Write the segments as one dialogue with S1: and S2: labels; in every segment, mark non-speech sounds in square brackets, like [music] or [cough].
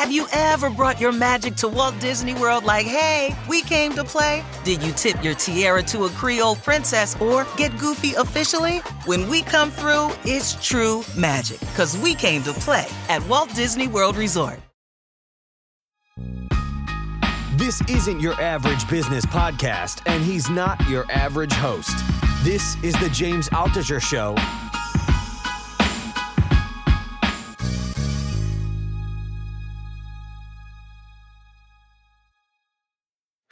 S1: Have you ever brought your magic to Walt Disney World like, hey, we came to play? Did you tip your tiara to a Creole princess or get goofy officially? When we come through, it's true magic because we came to play at Walt Disney World Resort.
S2: This isn't your average business podcast, and he's not your average host. This is the James Altucher Show.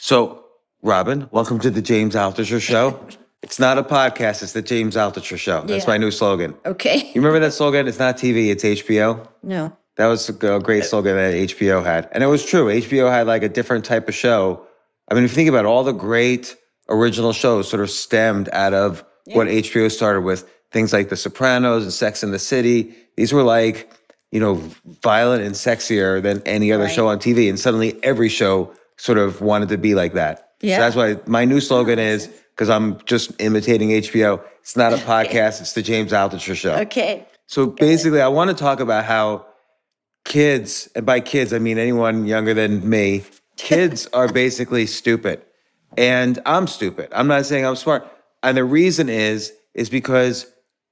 S3: So, Robyn, welcome to the James Altucher Show. It's not a podcast, it's the James Altucher Show. That's
S4: Yeah.
S3: my new slogan.
S4: Okay.
S3: You remember that slogan? It's not TV, it's HBO.
S4: No.
S3: That was a great slogan that HBO had. And it was true. HBO had like a different type of show. I mean, if you think about it, all the great original shows sort of stemmed out of what HBO started with. Things like The Sopranos and Sex and the City. These were like, you know, violent and sexier than any other show on TV. And suddenly every show sort of wanted to be like that.
S4: Yeah.
S3: So that's why my new slogan is because I'm just imitating HBO. It's not a [laughs] podcast, it's the James Altucher Show.
S4: Okay.
S3: So basically, I want to talk about how kids, and by kids, I mean anyone younger than me, [laughs] kids are basically stupid. And I'm stupid. I'm not saying I'm smart. And the reason is, is because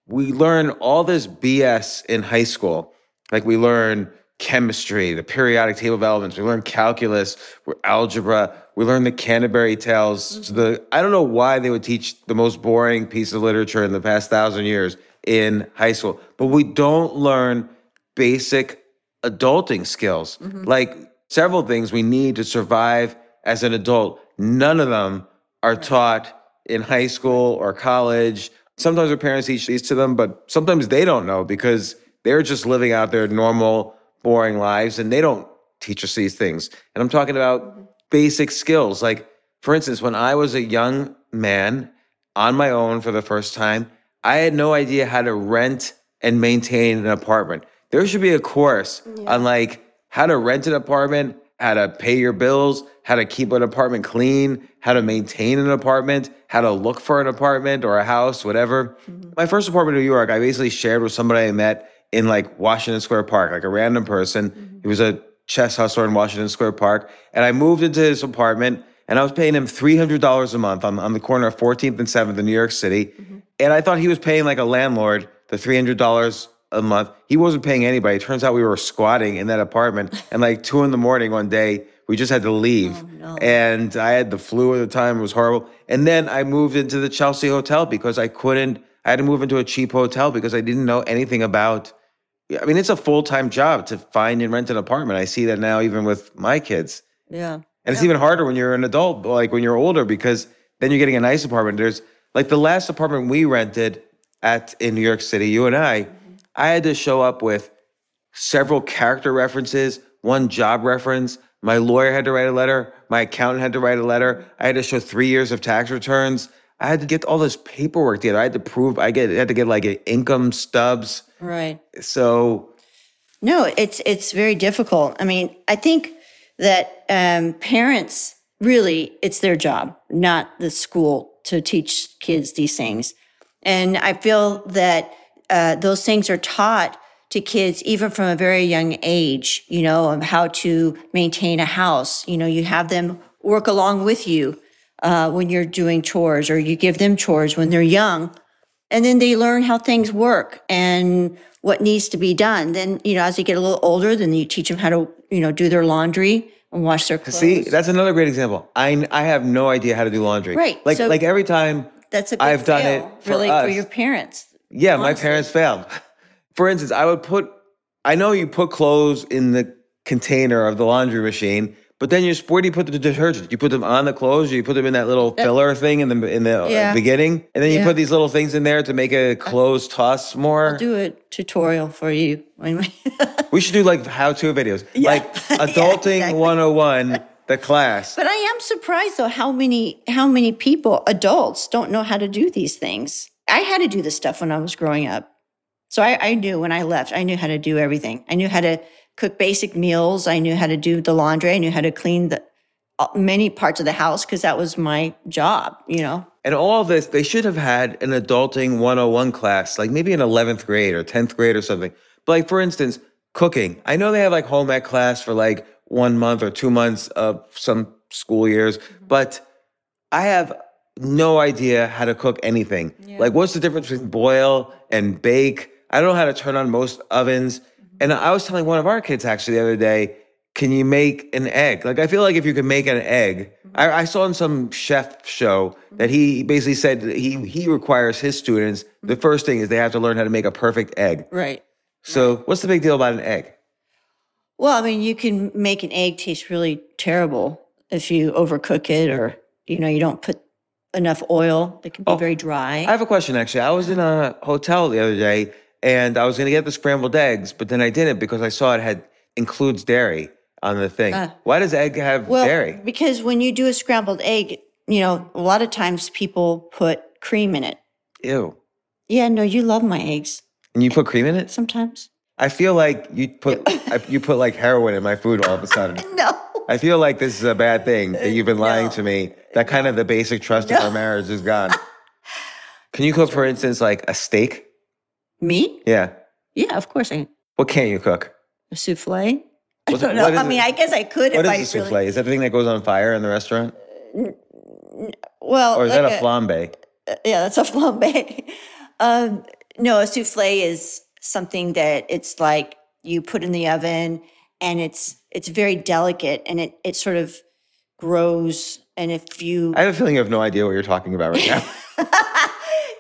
S3: we learn all this BS in high school. Like we learn chemistry, the periodic table of elements, we learn calculus, we're algebra, we learn the Canterbury Tales. Mm-hmm. The I don't know why they would teach the most boring piece of literature in the past thousand years in high school, but we don't learn basic adulting skills. Mm-hmm. Like several things we need to survive as an adult. None of them are taught in high school or college. Sometimes their parents teach these to them, but sometimes they don't know because they're just living out their normal, boring lives and they don't teach us these things. And I'm talking about mm-hmm. basic skills. Like, for instance, when I was a young man on my own for the first time, I had no idea how to rent and maintain an apartment. There should be a course on like how to rent an apartment, how to pay your bills, how to keep an apartment clean, how to maintain an apartment, how to look for an apartment or a house, whatever. Mm-hmm. My first apartment in New York, I basically shared with somebody I met in like Washington Square Park, like a random person. Mm-hmm. He was a chess hustler in Washington Square Park. And I moved into his apartment and I was paying him $300 a month on, on the corner of 14th and 7th in New York City. Mm-hmm. And I thought he was paying like a landlord the $300 a month. He wasn't paying anybody. It turns out we were squatting in that apartment. [laughs] And like two in the morning one day, we just had to leave. Oh, and I had the flu at the time. It was horrible. And then I moved into the Chelsea Hotel because I couldn't, I had to move into a cheap hotel because I didn't know anything about. I mean, it's a full time job to find and rent an apartment. I see that now, even with my kids.
S4: Yeah.
S3: And it's even harder when you're an adult, like when you're older, because then you're getting a nice apartment. There's like the last apartment we rented at in New York City, you and I, mm-hmm. I had to show up with several character references, one job reference. My lawyer had to write a letter. My accountant had to write a letter. I had to show three years of tax returns. I had to get all this paperwork together. I had to prove I get had to get like income stubs.
S4: Right.
S3: So
S4: No, it's it's very difficult. I mean, I think that um, parents really it's their job, not the school, to teach kids these things. And I feel that uh, those things are taught to kids even from a very young age. You know, of how to maintain a house. You know, you have them work along with you uh, when you're doing chores, or you give them chores when they're young and then they learn how things work and what needs to be done. Then, you know, as they get a little older, then you teach them how to, you know, do their laundry and wash their clothes.
S3: see, that's another great example. I I have no idea how to do laundry.
S4: Right,
S3: Like
S4: so-
S3: like every time
S4: That's a
S3: I've done it for
S4: really
S3: us.
S4: for your parents.
S3: Yeah, my parents failed. For instance, I would put, I know you put clothes in the container of the laundry machine, But then you where do you put the detergent? You put them on the clothes, or you put them in that little filler thing in the in the
S4: Yeah.
S3: beginning, and then you
S4: Yeah.
S3: put these little things in there to make a clothes toss more.
S4: I'll do a tutorial for you. [laughs]
S3: We should do like how-to videos, like [laughs] adulting
S4: exactly.
S3: 101, the class.
S4: But I am surprised though how many how many people adults don't know how to do these things. I had to do this stuff when I was growing up, so I, I knew when I left. I knew how to do everything. I knew how to cook basic meals. I knew how to do the laundry. I knew how to clean the uh, many parts of the house because that was my job. You know.
S3: And all this, they should have had an adulting 101 class, like maybe in 11th grade or 10th grade or something. But like, for instance, cooking. I know they have like home ec class for like one month or two months of some school years, but I have no idea how to cook anything. Like, what's the difference between boil and bake? I don't know how to turn on most ovens. And I was telling one of our kids actually the other day, can you make an egg? Like, I feel like if you could make an egg, I, mm-hmm. I saw in some chef show that he mm-hmm. basically said that he he requires his students. The mm-hmm. first thing is they have to learn how to make a perfect egg.
S4: Right.
S3: So, what's the big deal about an egg?
S4: Well, I mean, you can make an egg taste really terrible if you overcook it, or you know, you don't put enough oil. It can be
S3: Oh,
S4: very dry.
S3: I have a question actually. I was in a hotel the other day and I was going to get the scrambled eggs, but then I didn't because I saw it had includes dairy on the thing.
S4: Ah.
S3: Why does egg have
S4: well,
S3: dairy?
S4: because when you do a scrambled egg, you know, a lot of times people put cream in it.
S3: Ew.
S4: Yeah, no, you love my eggs
S3: And you put cream in it?
S4: sometimes.
S3: I feel like you put I- you put like heroin in my food all of a sudden. [laughs]
S4: No.
S3: I feel like this is a bad thing that you've been lying
S4: No.
S3: to me. That kind of the basic trust of our marriage is gone. Can you cook, for instance, like a steak?
S4: Meat?
S3: Yeah.
S4: Yeah, of course I can.
S3: What can't you cook?
S4: A souffle? I
S3: What's-
S4: don't know.
S3: what is
S4: I mean,
S3: it?
S4: I guess I could
S3: What
S4: if I
S3: is a
S4: really.
S3: souffle? Is that the thing that goes on fire in the restaurant?
S4: Well,
S3: Or is
S4: like
S3: that a flambe?
S4: yeah, that's a flambe. [laughs] um, no, a souffle is something that it's like you put in the oven, and it's it's very delicate, and it it sort of grows. And if you
S3: I have a feeling you have no idea what you're talking about right now. [laughs]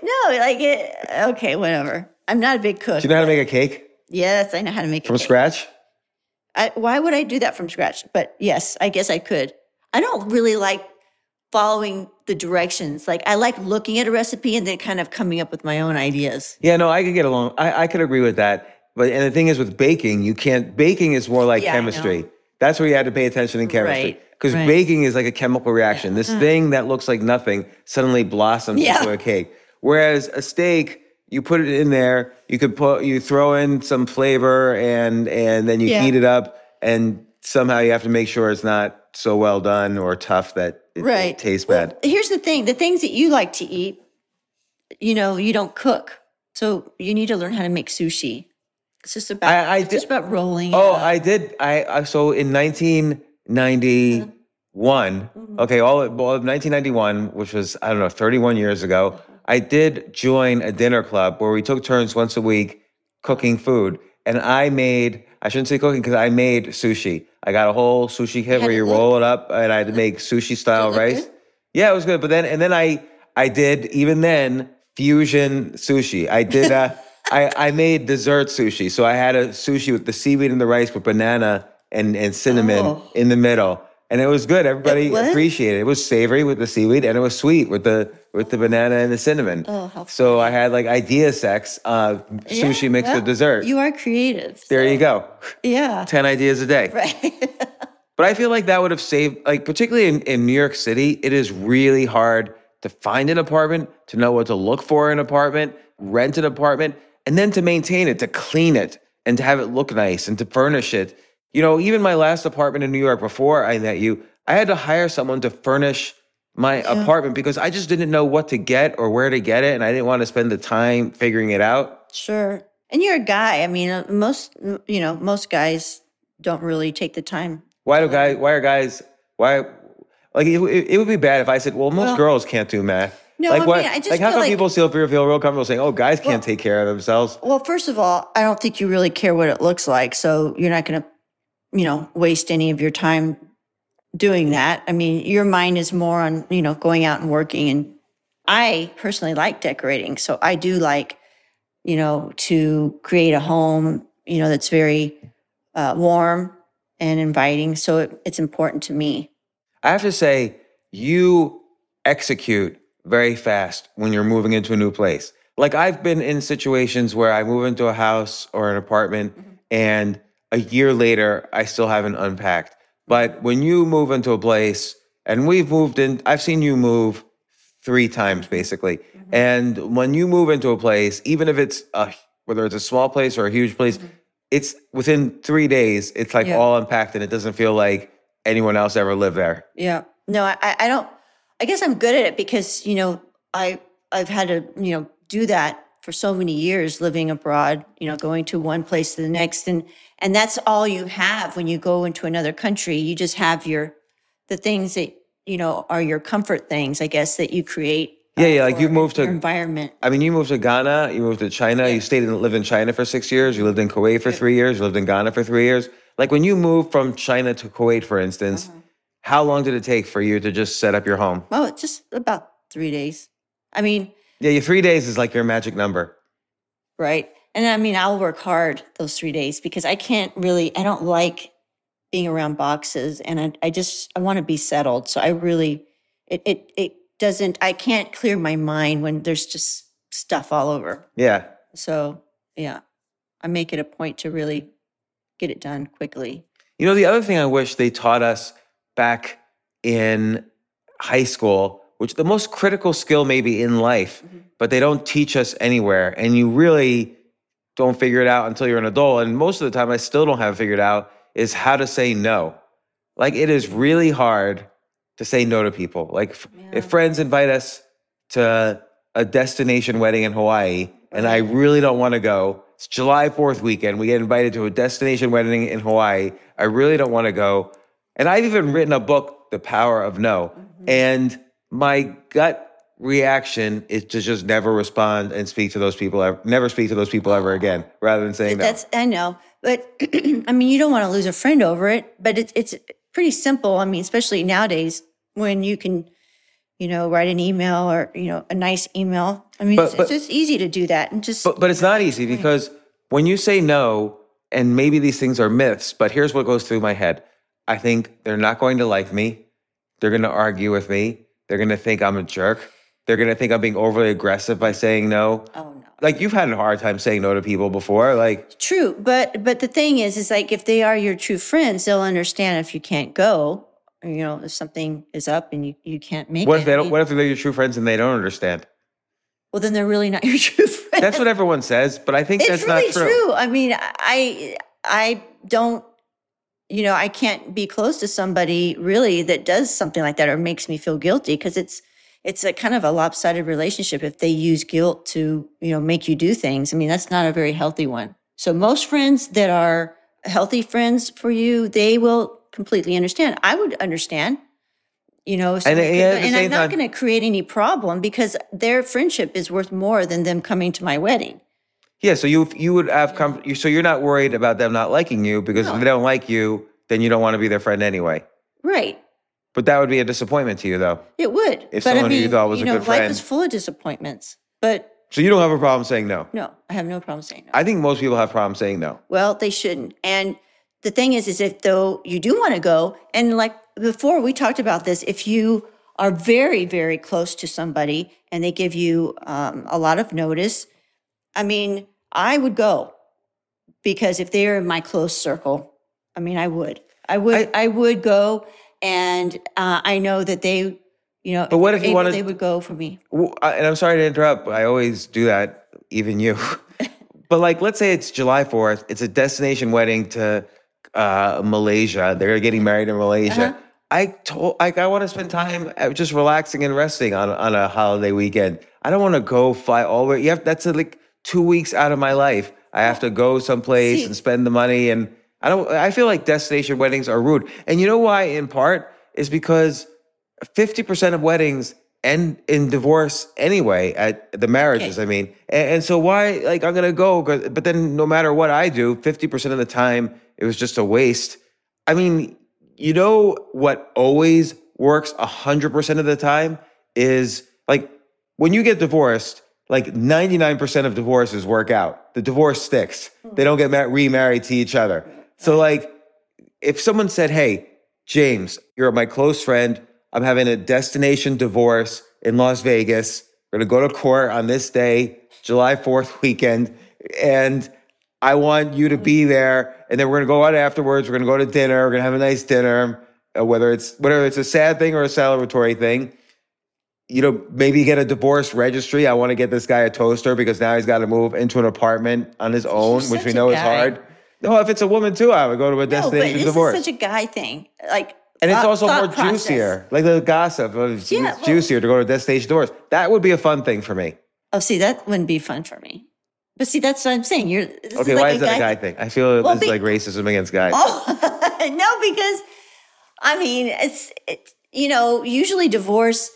S4: no, like it, okay, whatever. I'm not a big cook.
S3: Do you know how to make a cake
S4: yes, I know how to make
S3: from
S4: a cake.
S3: scratch?
S4: I, why would I do that from scratch? But yes, I guess I could. I don't really like following the directions. Like I like looking at a recipe and then kind of coming up with my own ideas.
S3: Yeah, no, I could get along. I, I could agree with that. But and the thing is, with baking, you can't. Baking is more like
S4: Yeah,
S3: chemistry. That's where you had to pay attention in chemistry. Because
S4: right.
S3: baking is like a chemical reaction. This uh-huh. thing that looks like nothing suddenly blossoms
S4: Yeah.
S3: into a cake. Whereas a steak, you put it in there, you could put, you throw in some flavor, and and then you
S4: Yeah.
S3: heat it up, and somehow you have to make sure it's not so well done or tough that it, it
S4: Right.
S3: tastes
S4: Well,
S3: bad.
S4: Here's the thing: the things that you like to eat, you know, you don't cook, so you need to learn how to make sushi. It's just about
S3: I- I
S4: it's just about rolling. it
S3: Oh. I did. I, I so in 1991.
S4: Mm-hmm.
S3: Okay, all all of 1991, which was I don't know, 31 years ago. I did join a dinner club where we took turns once a week cooking food, and I made. I shouldn't say cooking because I made sushi. I got a whole sushi kit where you
S4: look-
S3: roll it up, and I had to make sushi style rice.
S4: good?
S3: Yeah, it was good. But then, and then I, I did even then fusion sushi. I did. Uh, [laughs] I I made dessert sushi. So I had a sushi with the seaweed and the rice with banana and and cinnamon
S4: Oh.
S3: in the middle, and it was good. Everybody
S4: It
S3: appreciated it. It was savory with the seaweed, and it was sweet with the with the banana and the cinnamon.
S4: Oh, how
S3: so I had like idea sex, uh,
S4: Yeah,
S3: sushi mixed
S4: well,
S3: with dessert.
S4: You are creative.
S3: there
S4: so-
S3: you go.
S4: Yeah.
S3: Ten ideas a day. [laughs]
S4: Right. [laughs]
S3: But I feel like that would have saved, like, particularly in, in New York City, it is really hard to find an apartment, to know what to look for in an apartment, rent an apartment, and then to maintain it, to clean it, and to have it look nice and to furnish it. You know, even my last apartment in New York before I met you, I had to hire someone to furnish my apartment because I just didn't know what to get or where to get it. And I didn't want to spend the time figuring it out.
S4: Sure. And you're a guy. I mean, uh, most, you know, most guys don't really take the time.
S3: Why do guys, why are guys, why, like, it, it would be bad if I said, well, most
S4: Well-
S3: girls can't do math.
S4: No,
S3: like
S4: I
S3: what?
S4: mean, I just
S3: like how come
S4: like-
S3: people still feel, feel real comfortable saying, "Oh, guys can't
S4: Well-
S3: take care of themselves"?
S4: Well, first of all, I don't think you really care what it looks like. So you're not going to, you know, waste any of your time doing that. I mean, your mind is more on, you know, going out and working. And I personally like decorating. So I do like, you know, to create a home, you know, that's very uh, warm and inviting. So it, it's important to me.
S3: I have to say, you execute very fast when you're moving into a new place. Like I've been in situations where I move into a house or an apartment and a year later I still haven't unpacked. But when you move into a place and we've moved in, I've seen you move three times basically. Mm-hmm. And when you move into a place, even if it's a, whether it's a small place or a huge place, mm-hmm. it's within three days, it's like
S4: Yeah.
S3: all unpacked and it doesn't feel like anyone else ever lived there.
S4: Yeah. No, I, I I don't. I guess I'm good at it because you know I I've had to you know do that for so many years living abroad. You know, going to one place to the next, and and that's all you have when you go into another country. You just have your the things that you know are your comfort things. I guess that you create. uh,
S3: Yeah, yeah, like you
S4: for
S3: moved
S4: your
S3: to
S4: environment.
S3: I mean, you moved to Ghana, you moved to China, you stayed and lived in China for six years, you lived in Kuwait for three years, you lived in Ghana for three years. Like when you moved from China to Kuwait, for instance,
S4: Uh-huh.
S3: how long did it take for you to just set up your home?
S4: Oh, it's just about three days. I mean,
S3: Yeah, your three days is like your magic number.
S4: right? And I mean, I'll work hard those three days because I can't really, I don't like being around boxes and I, I just, I want to be settled. So I really, it, it, it doesn't, I can't clear my mind when there's just stuff all over.
S3: Yeah.
S4: So yeah, I make it a point to really get it done quickly.
S3: You know, the other thing I wish they taught us back in high school, which the most critical skill maybe in life, mm-hmm. but they don't teach us anywhere. And you really don't figure it out until you're an adult. And most of the time, I still don't have it figured out is how to say no. Like it is really hard to say no to people. Like f- if friends invite us to a destination wedding in Hawaii and I really don't want to go, it's July 4th weekend. We get invited to a destination wedding in Hawaii. I really don't want to go. And I've even written a book, The Power of No. Mm-hmm. And my gut reaction is to just never respond and speak to those people, ever, never speak to those people ever oh. again, rather than saying no.
S4: I know, but [clears throat] I mean, you don't want to lose a friend over it. But it's it's pretty simple. I mean, especially nowadays when you can, you know, write an email or you know a nice email. I mean,
S3: But-
S4: it's,
S3: but-
S4: it's just easy to do that and just
S3: But but it's not easy because when you say no, and maybe these things are myths, but here's what goes through my head. I think they're not going to like me. They're going to argue with me. They're going to think I'm a jerk. They're going to think I'm being overly aggressive by saying no.
S4: oh no.
S3: Like you've had a hard time saying no to people before. Like
S4: True, but but the thing is, is like if they are your true friends, they'll understand if you can't go. or, You know, if something is up and you, you can't make
S3: what
S4: it.
S3: if they don't, what if they're your true friends and they don't understand?
S4: well, then they're really not your [laughs] true friends.
S3: That's what everyone says, but I think
S4: it's
S3: that's
S4: really
S3: not true.
S4: true. I mean, I I don't, you know, I can't be close to somebody really that does something like that or makes me feel guilty because it's it's a kind of a lopsided relationship if they use guilt to you know make you do things. I mean, that's not a very healthy one. So most friends that are healthy friends for you, they will completely understand. I would understand. You know, so
S3: And, uh, yeah,
S4: and I'm not going to create any problem because their friendship is worth more than them coming to my wedding.
S3: Yeah, so you you would have come. You, so you're not worried about them not liking you because if
S4: No.
S3: they don't like you, then you don't want to be their friend anyway.
S4: Right.
S3: But that would be a disappointment to you, though.
S4: It would.
S3: If
S4: but
S3: someone who you thought was
S4: you
S3: a
S4: know,
S3: good
S4: life
S3: friend-
S4: is full of disappointments. But
S3: So you don't have a problem saying no.
S4: no, I have no problem saying no.
S3: I think most people have problems saying no.
S4: well, they shouldn't. And the thing is, is if though you do want to go, and like before we talked about this, if you are very, very close to somebody and they give you um, a lot of notice, I mean, I would go because if they're in my close circle, I mean, I would, I would, I, would go, and uh, I know that they, you know,
S3: But what if you
S4: able,
S3: wanted-
S4: they would go for me.
S3: Well, And I'm sorry to interrupt. But I always do that, even you. [laughs] but like, let's say it's July 4th. It's a destination wedding to uh, Malaysia. They're getting married in Malaysia.
S4: Uh-huh.
S3: I told like I want to spend time uh, just relaxing and resting on on a holiday weekend. I don't want to go fly all the way. You have that's uh, like two weeks out of my life. I have to go someplace
S4: See-
S3: and spend the money, and I don't. I feel like destination weddings are rude. And you know why? In part is because fifty percent of weddings end in divorce anyway at the marriages.
S4: Okay.
S3: I mean, and, and so why? Like I'm gonna go, but then no matter what I do, fifty percent of the time it was just a waste. I mean, you know what always works hundred percent of the time is like when you get divorced. Like 99% of divorces work out. The divorce sticks. They don't get ma- remarried to each other. So like if someone said, Hey, James, you're my close friend. I'm having a destination divorce in Las Vegas. We're going to go to court on this day, July 4th weekend. And I want you to be there. And then we're going to go out afterwards. We're going to go to dinner. We're going to have a nice dinner, uh, whether it's whether it's a sad thing or a celebratory thing. You know, maybe get a divorce registry. I want to get this guy a toaster because now he's got to move into an apartment on his own, which we know is hard. No, if it's a woman too, I would go to a
S4: No,
S3: destination
S4: this
S3: divorce.
S4: is such a guy thing. Like,
S3: And it's also more
S4: process.
S3: juicier, like the gossip. It's,
S4: Yeah,
S3: it's
S4: well-
S3: juicier to go to destination doors. That would be a fun thing for me.
S4: Oh, see, that wouldn't be fun for me. But see, that's what I'm saying. You're this
S3: Okay,
S4: is
S3: why
S4: like
S3: is that a guy thing? I feel
S4: Well,
S3: this
S4: be-
S3: like racism against guys.
S4: Oh [laughs] no, because I mean, it's it, you know, usually divorce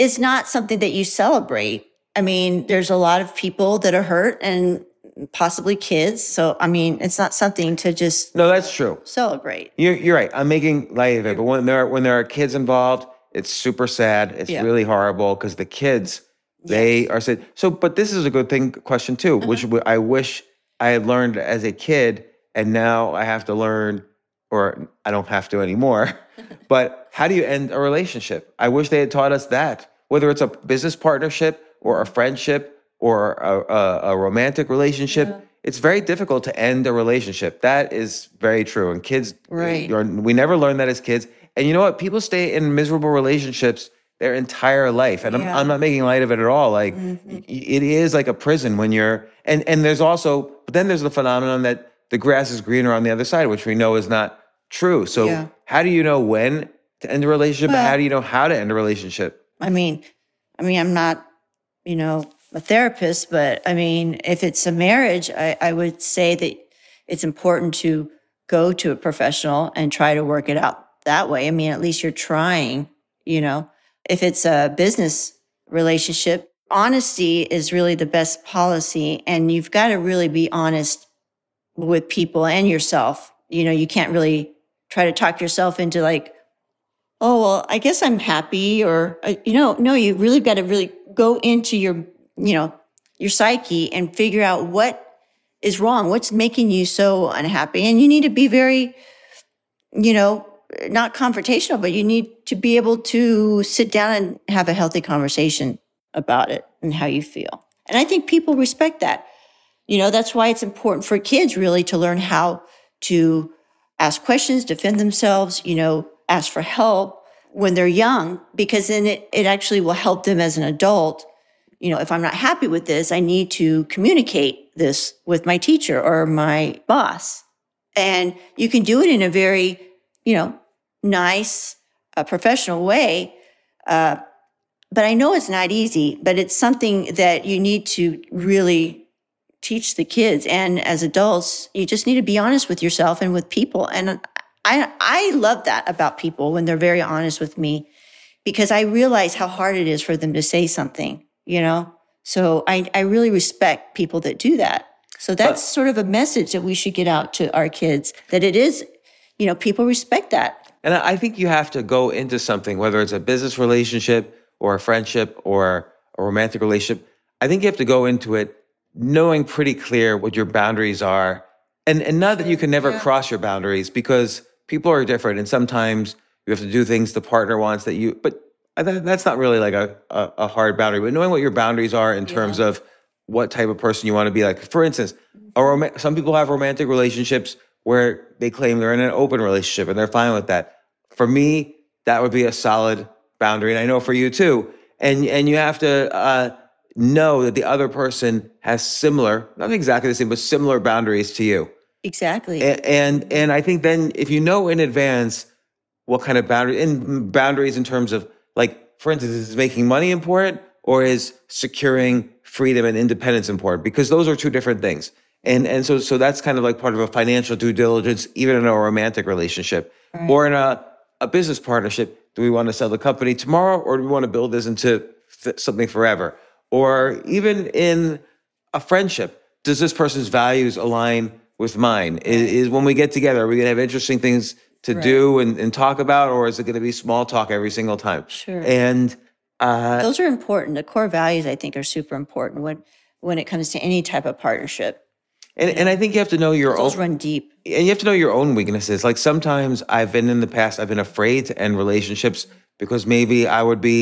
S4: is not something that you celebrate. I mean, there's a lot of people that are hurt and possibly kids. So I mean, it's not something to just
S3: No, that's true.
S4: celebrate.
S3: You're, you're right. I'm making light of it, but when there are, when there are kids involved, it's super sad. It's
S4: Yeah.
S3: really horrible because the kids they are sad. So, but this is a good thing question too,
S4: Uh-huh.
S3: which I wish I had learned as a kid, and now I have to learn, or I don't have to anymore. [laughs] but how do you end a relationship? I wish they had taught us that. Whether it's a business partnership or a friendship or a, a, a romantic relationship, it's very difficult to end a relationship. That is very true. And kids,
S4: Right.
S3: you're- we never learn that as kids. And you know what? People stay in miserable relationships their entire life. And I'm, I'm not making light of it at all. Like mm-hmm. y- it is like a prison when you're, and, and there's also, but then there's the phenomenon that the grass is greener on the other side, which we know is not true. So
S4: Yeah.
S3: how do you know when to end a relationship? and how do you know how to end a relationship?
S4: I mean, I mean, I'm not, you know, a therapist, but I mean, if it's a marriage, I, I would say that it's important to go to a professional and try to work it out that way. I mean, at least you're trying, you know. If it's a business relationship, honesty is really the best policy. And you've got to really be honest with people and yourself. You know, you can't really try to talk yourself into like, oh well i guess i'm happy or uh, you know no you really got to really go into your you know your psyche and figure out what is wrong what's making you so unhappy. And you need to be very you know not confrontational but you need to be able to sit down and have a healthy conversation about it and how you feel. And i think people respect that. You know that's why it's important for kids really to learn how to ask questions defend themselves you know ask for help when they're young because then it, it actually will help them as an adult. You know if i'm not happy with this i need to communicate this with my teacher or my boss. And you can do it in a very you know nice uh, professional way uh, but i know it's not easy but it's something that you need to really teach the kids. And as adults you just need to be honest with yourself and with people. And i i love that about people when they're very honest with me because i realize how hard it is for them to say something you know so i i really respect people that do that so that's sort of a message that we should get out to our kids that it is you know people respect that
S3: And I I think you have to go into something, whether it's a business relationship or a friendship or a romantic relationship. I think you have to go into it knowing pretty clear what your boundaries are. And, and not that you can never cross your boundaries because people are different. And sometimes you have to do things the partner wants that you, but that, that's not really like a, a, a hard boundary. But knowing what your boundaries are in terms of what type of person you want to be like. For instance, a rom- some people have romantic relationships where they claim they're in an open relationship and they're fine with that. For me, that would be a solid boundary, and I know for you too. And and you have to uh, know that the other person has similar, not exactly the same, but similar boundaries to you.
S4: Exactly
S3: A- And and I think then if you know in advance what kind of boundary in boundaries in terms of like, for instance, is making money important or is securing freedom and independence important? Because those are two different things. And and so so that's kind of like part of a financial due diligence, even in a romantic relationship or in a, a business partnership. Do we want to sell the company tomorrow or do we want to build this into f- something forever? Or even in a friendship, does this person's values align with mine? Is, is when we get together, are we gonna have interesting things to do and, and talk about, or is it gonna be small talk every single time?
S4: Sure.
S3: And uh,
S4: those are important the core values i think are super important when when it comes to any type of partnership
S3: And and I think you have to know your
S4: Those
S3: own
S4: run deep.
S3: and you have to know your own weaknesses. Like sometimes I've been in the past, I've been afraid to end relationships because maybe I would be,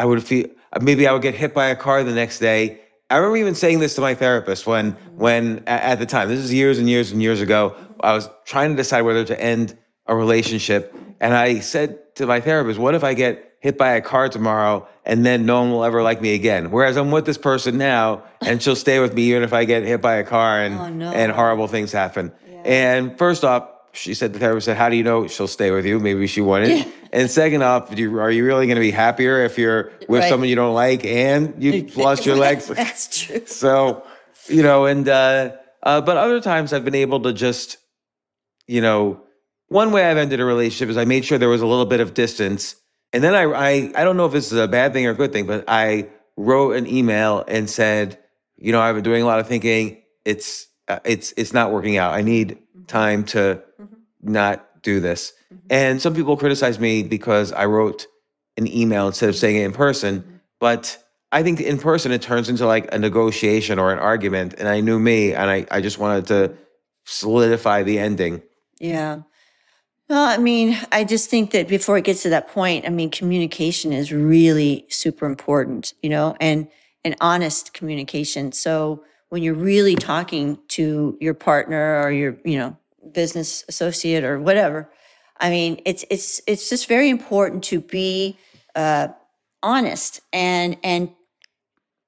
S3: I would feel, maybe I would get hit by a car the next day. I remember even saying this to my therapist when, when at the time, this is years and years and years ago, I was trying to decide whether to end a relationship. And I said to my therapist, what if I get hit by a car tomorrow and then no one will ever like me again? Whereas I'm with this person now and she'll stay with me even if I get hit by a car and,
S4: Oh, no.
S3: and horrible things happen. And first off, she said the therapist said, "How do you know she'll stay with you? Maybe she wanted." And second off, do you, are you really going to be happier if you're with
S4: Right.
S3: someone you don't like and you've lost your [laughs] legs?
S4: That's true. [laughs]
S3: So, you know, and uh, uh, but other times I've been able to just, you know, one way I've ended a relationship is I made sure there was a little bit of distance, and then I I I don't know if this is a bad thing or a good thing, but I wrote an email and said, you know, I've been doing a lot of thinking. It's uh, it's it's not working out. I need time to mm-hmm. not do this. Mm-hmm. And some people criticize me because I wrote an email instead of saying it in person. Mm-hmm. But I think in person it turns into like a negotiation or an argument. And I knew me and I, I just wanted to solidify the ending.
S4: Yeah. Well, I mean, I just think that before it gets to that point, I mean, communication is really super important, you know, and and honest communication. So when you're really talking to your partner or your, you know, business associate or whatever, I mean, it's it's it's just very important to be uh, honest and and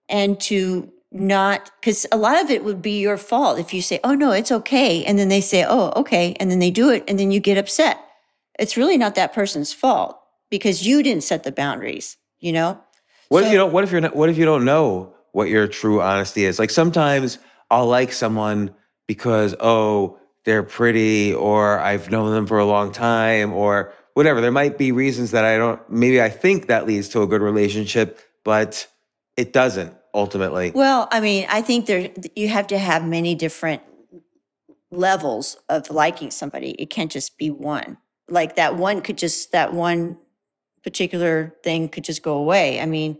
S4: and to not because a lot of it would be your fault if you say oh no it's okay and then they say oh okay and then they do it and then you get upset it's really not that person's fault because you didn't set the boundaries you know
S3: What if you don't? What if you're not? What if you don't know what your true honesty is? Like sometimes I'll like someone because oh they're pretty, or I've known them for a long time, or whatever. There might be reasons that I don't. Maybe I think that leads to a good relationship, but it doesn't ultimately.
S4: well i mean i think there you have to have many different levels of liking somebody it can't just be one like that one could just that one particular thing could just go away i mean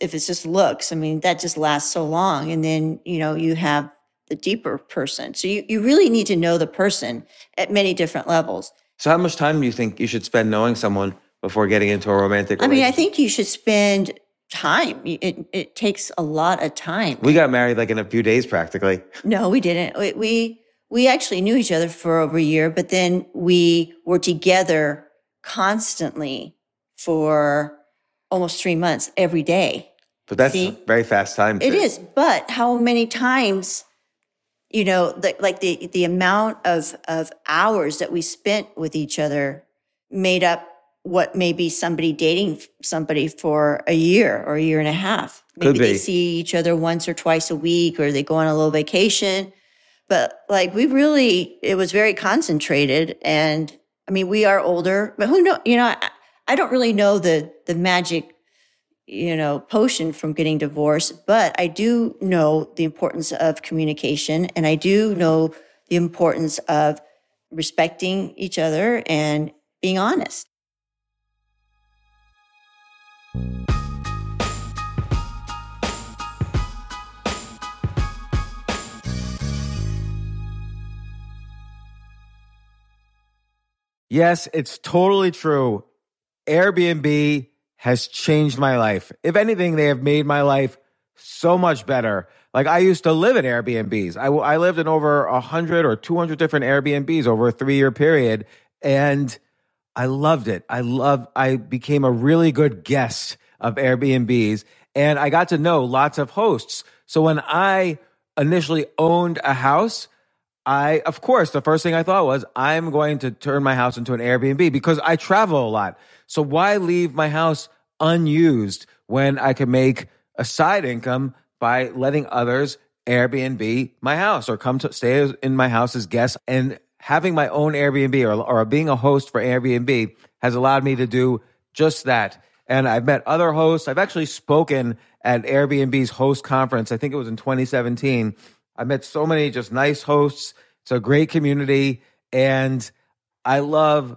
S4: if it's just looks i mean that just lasts so long and then you know you have the deeper person so you, you really need to know the person at many different levels
S3: So how much time do you think you should spend knowing someone before getting into a romantic?
S4: i mean i
S3: relationship?
S4: think you should spend time Y- it, it takes a lot of time
S3: we got married like in a few days, practically.
S4: No, we didn't. We, we we actually knew each other for over a year, but then we were together constantly for almost three months every day.
S3: But that's
S4: See?
S3: a very fast time.
S4: It is, but how many times, you know, the, like the the amount of of hours that we spent with each other made up what maybe somebody dating somebody for a year or a year and a half. Maybe they see each other once or twice a week, or they go on a little vacation. But like we really, it was very concentrated, and I mean, we are older, but who know? You know, I, I don't really know the the magic you know, potion from getting divorced, but I do know the importance of communication and I do know the importance of respecting each other and being honest.
S5: Yes, it's totally true. Airbnb has changed my life. If anything, they have made my life so much better. Like I used to live in Airbnbs. I, I lived in over 100 or 200 different Airbnbs over a three year period. And I loved it. I love, I became a really good guest of Airbnbs and I got to know lots of hosts. So when I initially owned a house, I, of course, the first thing I thought was, I'm going to turn my house into an Airbnb because I travel a lot. So why leave my house unused when I can make a side income by letting others Airbnb my house or come to stay in my house as guests and having my own Airbnb or, or being a host for Airbnb has allowed me to do just that. And I've met other hosts. I've actually spoken at Airbnb's host conference. I think it was in 2017. I met so many just nice hosts. It's a great community. And I love,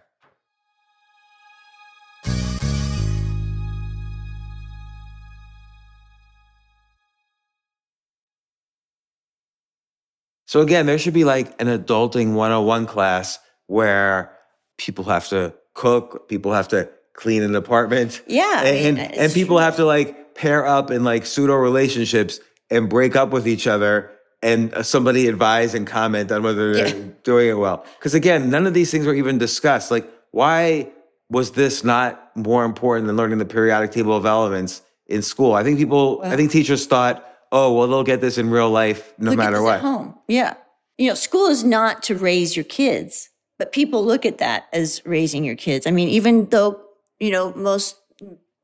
S6: So again, there should be like an adulting 101 class where people have to cook, people have to clean an apartment. [laughs]
S4: Yeah, I
S6: And
S4: mean,
S6: and, people
S4: true.
S6: have to like pair up in like pseudo relationships and break up with each other and uh, somebody advise and comment on whether they're
S4: Yeah. [laughs]
S6: doing it well. Because again, none of these things were even discussed. Like, why was this not more important than learning the periodic table of elements in school? I think people, I think teachers thought, oh, well, they'll get this in real life no
S4: look at
S6: matter
S4: this
S6: what.
S4: At home. Yeah. You know, school is not to raise your kids, but people look at that as raising your kids. I mean, even though, you know, most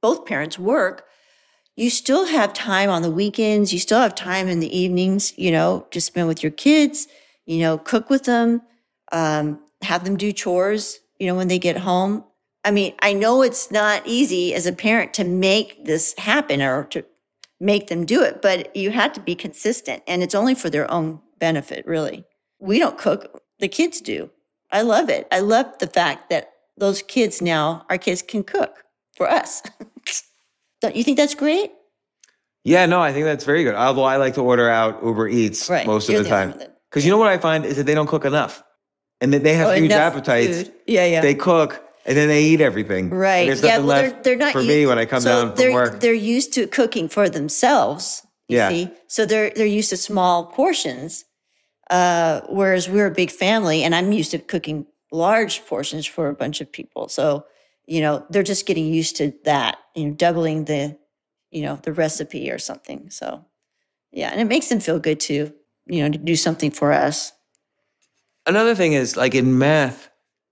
S4: both parents work, you still have time on the weekends, you still have time in the evenings, you know, to spend with your kids, you know, cook with them, um, have them do chores, you know, when they get home. I mean, I know it's not easy as a parent to make this happen or to make them do it, but you had to be consistent and it's only for their own benefit, really. We don't cook, the kids do. I love it. I love the fact that those kids now, our kids can cook for us. [laughs] don't you think that's great?
S6: Yeah, no, I think that's very good. Although I like to order out Uber Eats
S4: Right,
S6: most of
S4: you're
S6: the
S4: the
S6: time. Because you know what I find is that they don't cook enough. And that they have
S4: Oh,
S6: huge appetites.
S4: food. Yeah, yeah.
S6: They cook and then they eat everything. And
S4: Right.
S6: There's
S4: Yeah.
S6: nothing
S4: Well,
S6: left
S4: they're, they're not
S6: for
S4: u-
S6: me when I come
S4: so
S6: down from
S4: they're,
S6: work.
S4: They're used to cooking for themselves. You
S6: Yeah.
S4: see, so they're they're used to small portions, uh, whereas we're a big family, and I'm used to cooking large portions for a bunch of people. So you know, they're just getting used to that. You know, doubling the, you know, the recipe or something. So yeah, and it makes them feel good too. You know, to do something for us.
S6: Another thing is like in math,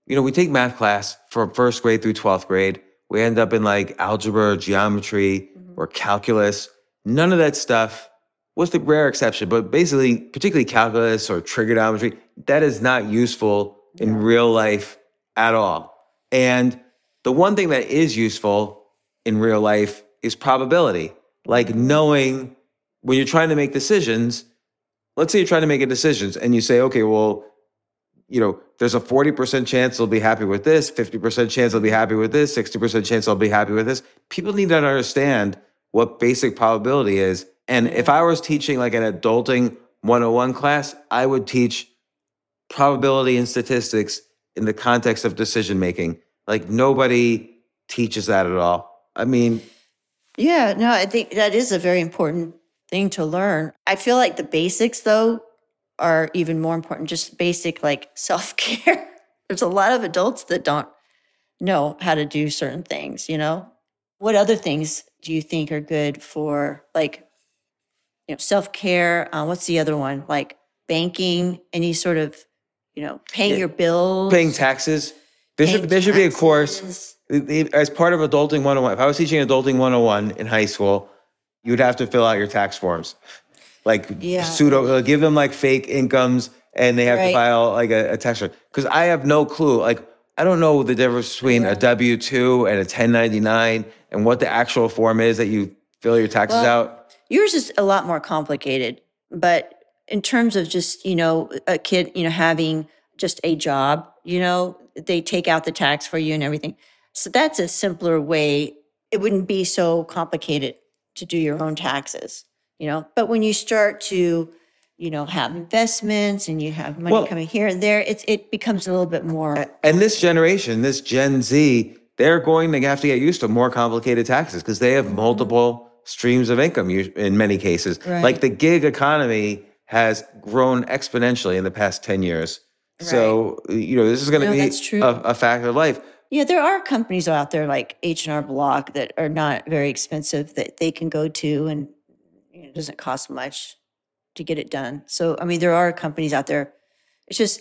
S6: you know, we take math class from first grade through 12th grade. We end up in like algebra, or geometry,
S4: Mm-hmm.
S6: or calculus. None of that stuff was the rare exception, but basically, particularly calculus or trigonometry, that is not useful in real life at all. And the one thing that is useful in real life is probability, like knowing when you're trying to make decisions. Let's say you're trying to make a decisions and you say, okay, well,
S3: you know, there's a 40% chance they'll be happy with this, 50% chance they'll be happy with this, 60% chance they'll be happy with this. People need to understand what basic probability is. And if I was teaching like an adulting 101 class, I would teach probability and statistics in the context of decision making. Like nobody teaches that at all. I mean,
S4: Yeah, no, I think that is a very important thing to learn. I feel like the basics, though, are even more important. Just basic, like [laughs] self care. There's a lot of adults that don't know how to do certain things, you know? What other things do you think are good for, like, you know, self care? Uh, what's the other one? Like banking, any sort of, you know, paying
S3: Yeah,
S4: your bills,
S3: paying taxes. There should there should be a course as part of adulting 101. If I was teaching adulting 101 in high school, you would have to fill out your tax forms. Like
S4: Yeah.
S3: pseudo uh, give them like fake incomes and they have to file like a, a tax return. Because I have no clue. Like I don't know the difference between a W two and a 1099 and what the actual form is that you fill your taxes
S4: Well,
S3: out.
S4: Yours is a lot more complicated, but in terms of just, you know, a kid, you know, having just a job, you know, they take out the tax for you and everything. So that's a simpler way. It wouldn't be so complicated to do your own taxes, you know. But when you start to, you know, have investments and you have money
S3: Well-
S4: coming here and there, it's it becomes a little bit more
S3: And this generation, this Gen Z, they're going to have to get used to more complicated taxes because they have mm-hmm. multiple streams of income us- in many cases.
S4: Right.
S3: Like the gig economy has grown exponentially in the past 10 years. So, you know, this is going to
S4: No,
S3: be
S4: true.
S3: a, a fact of life.
S4: Yeah, there are companies out there like H and R Block that are not very expensive that they can go to, and you know, it doesn't cost much to get it done. So, I mean, there are companies out there. It's just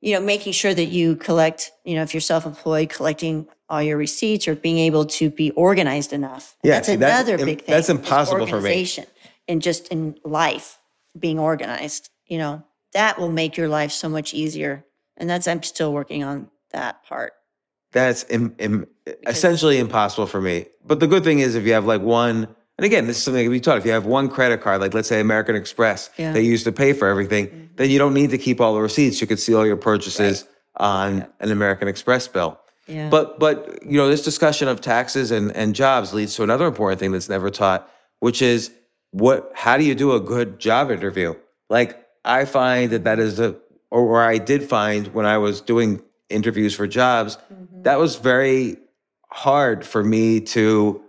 S4: you know making sure that you collect. You know, if you're self-employed, collecting all your receipts or being able to be organized enough.
S3: Yeah,
S4: that's
S3: see,
S4: another
S3: im-
S4: big thing.
S3: that's impossible for me.
S4: organization And just in life, being organized. You know, that will make your life so much easier. And that's I'm still working on that part.
S3: That's Im, im, essentially impossible for me. But the good thing is, if you have like one, and again, this is something that we taught. If you have one credit card, like let's say American Express,
S4: Yeah.
S3: they use to pay for everything, mm-hmm. then you don't need to keep all the receipts. You could see all your purchases on an American Express bill.
S4: Yeah.
S3: But but you know, this discussion of taxes and, and jobs leads to another important thing that's never taught, which is what how do you do a good job interview? Like I find that that is a or, or I did find when I was doing interviews for jobs, mm-hmm. that was very hard for me to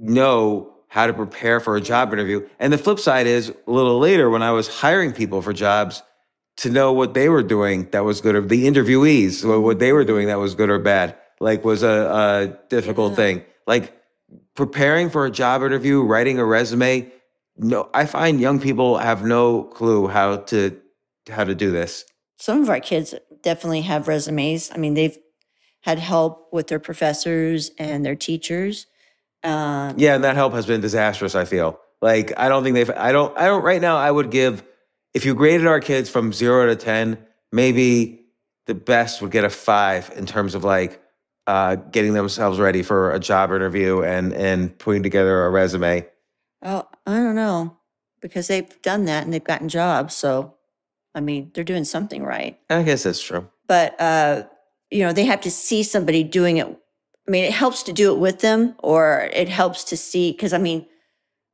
S3: know how to prepare for a job interview. And the flip side is a little later when I was hiring people for jobs to know what they were doing that was good or the interviewees what- they were doing that was good or bad like was a, a difficult thing like preparing for a job interview writing a resume no i find young people have no clue how to how to do this
S4: some of our kids definitely have resumes. I mean, they've had help with their professors and their teachers. Um,
S3: Yeah, and that help has been disastrous. I feel like I don't think they've. I don't. I don't. Right now, I would give if you graded our kids from zero to ten, maybe the best would get a five in terms of like uh, getting themselves ready for a job interview and and putting together a resume.
S4: oh, I don't know because they've done that and they've gotten jobs. So, I mean, they're doing something right.
S3: I guess that's true.
S4: But uh, you know, they have to see somebody doing it. I mean, it helps to do it with them, or it helps to see because I mean,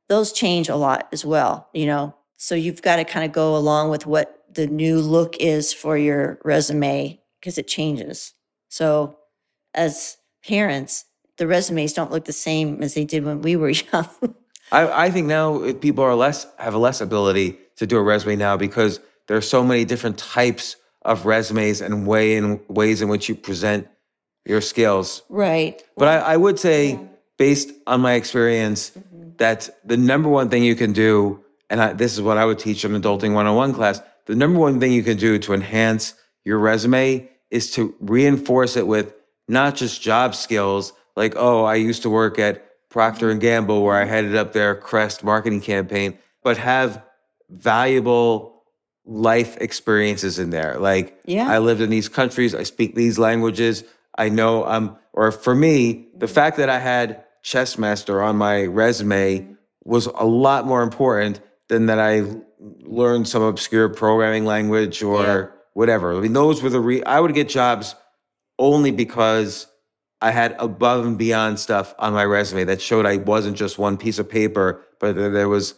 S4: those change a lot as well. You know, so you've got to kind of go along with what the new look is for your resume because it changes. So, as parents, the resumes don't look the same as they did when we were [laughs] young.
S3: I, I think now eh, people are less have less ability to do a resume now because there are so many different types of resumes and way in ways in which you present your skills.
S4: right.
S3: But I, I would say, based on my experience, mm-hmm. that the number one thing you can do, and I, this is what I would teach in Adulting 101 class, the number one thing you can do to enhance your resume is to reinforce it with not just job skills, like, oh, I used to work at Procter and Gamble where I mm-hmm. headed up their Crest marketing campaign, but have valuable life experiences in there. Like,
S4: Yeah.
S3: I lived in these countries, I speak these languages, I know I'm, or for me, the fact that I had chess master on my resume was a lot more important than that I learned some obscure programming language or whatever. I mean, those were the re. I would get jobs only because I had above and beyond stuff on my resume that showed I wasn't just one piece of paper, but that there was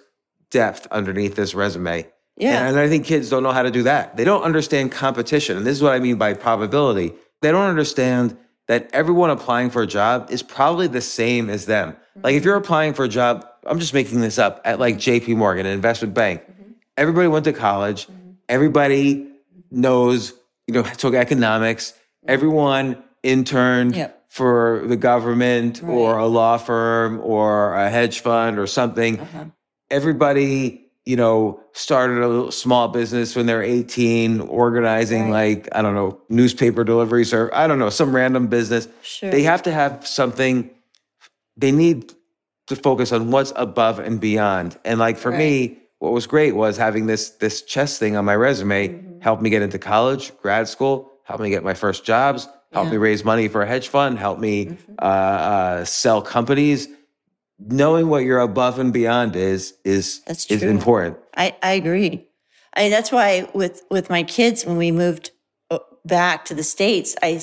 S3: depth underneath this resume.
S4: Yeah.
S3: And I think kids don't know how to do that. They don't understand competition. And this is what I mean by probability. They don't understand that everyone applying for a job is probably the same as them. Like if mm-hmm. you're applying for a job, I'm just making this up at like JP Morgan, an investment bank. Mm-hmm. Everybody went to college. Mm-hmm. Everybody knows, you know, took economics. Everyone interned
S4: Yep.
S3: for the government or a law firm or a hedge fund or something. Uh-huh. Everybody, you know, started a small business when they're 18, organizing like, I don't know, newspaper deliveries or I don't know, some random business.
S4: Sure.
S3: They have to have something, they need to focus on what's above and beyond. And like for me, what was great was having this this chess thing on my resume
S4: Mm-hmm.
S3: helped me get into college, grad school, helped me get my first jobs, helped me raise money for a hedge fund, helped me
S4: Mm-hmm.
S3: uh, uh, sell companies. Knowing what you're above and beyond is is
S4: That's
S3: is important.
S4: I, I agree. I mean, that's why with with my kids when we moved uh, back to the states, I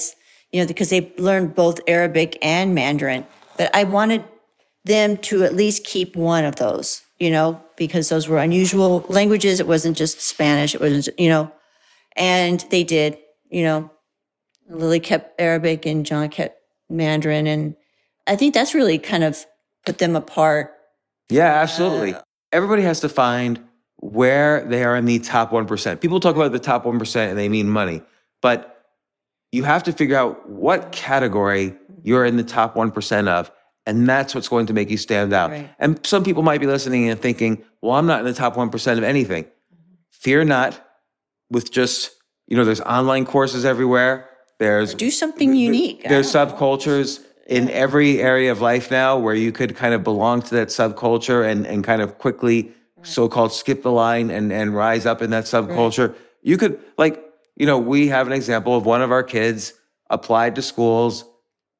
S4: you know because they learned both Arabic and Mandarin, but I wanted them to at least keep one of those, you know, because those were unusual languages. It wasn't just Spanish. It wasn't you know, and they did. You know, Lily kept Arabic and John kept Mandarin, and I think that's really kind of put them apart.
S3: Yeah, absolutely. Everybody has to find where they are in the top 1%. People talk about the top 1% and they mean money, but you have to figure out what category you're in the top 1% of. And that's what's going to make you stand out.
S4: Right.
S3: And some people might be listening and thinking, well, I'm not in the top 1% of anything. Mm-hmm. Fear not with just, you know, there's online courses everywhere. There's
S4: Do something unique.
S3: There's
S4: don't know.
S3: In every area of life now where you could kind of belong to that subculture and, and kind of quickly so-called skip the line and, and rise up in that subculture. You could like, you know, we have an example of one of our kids applied to schools,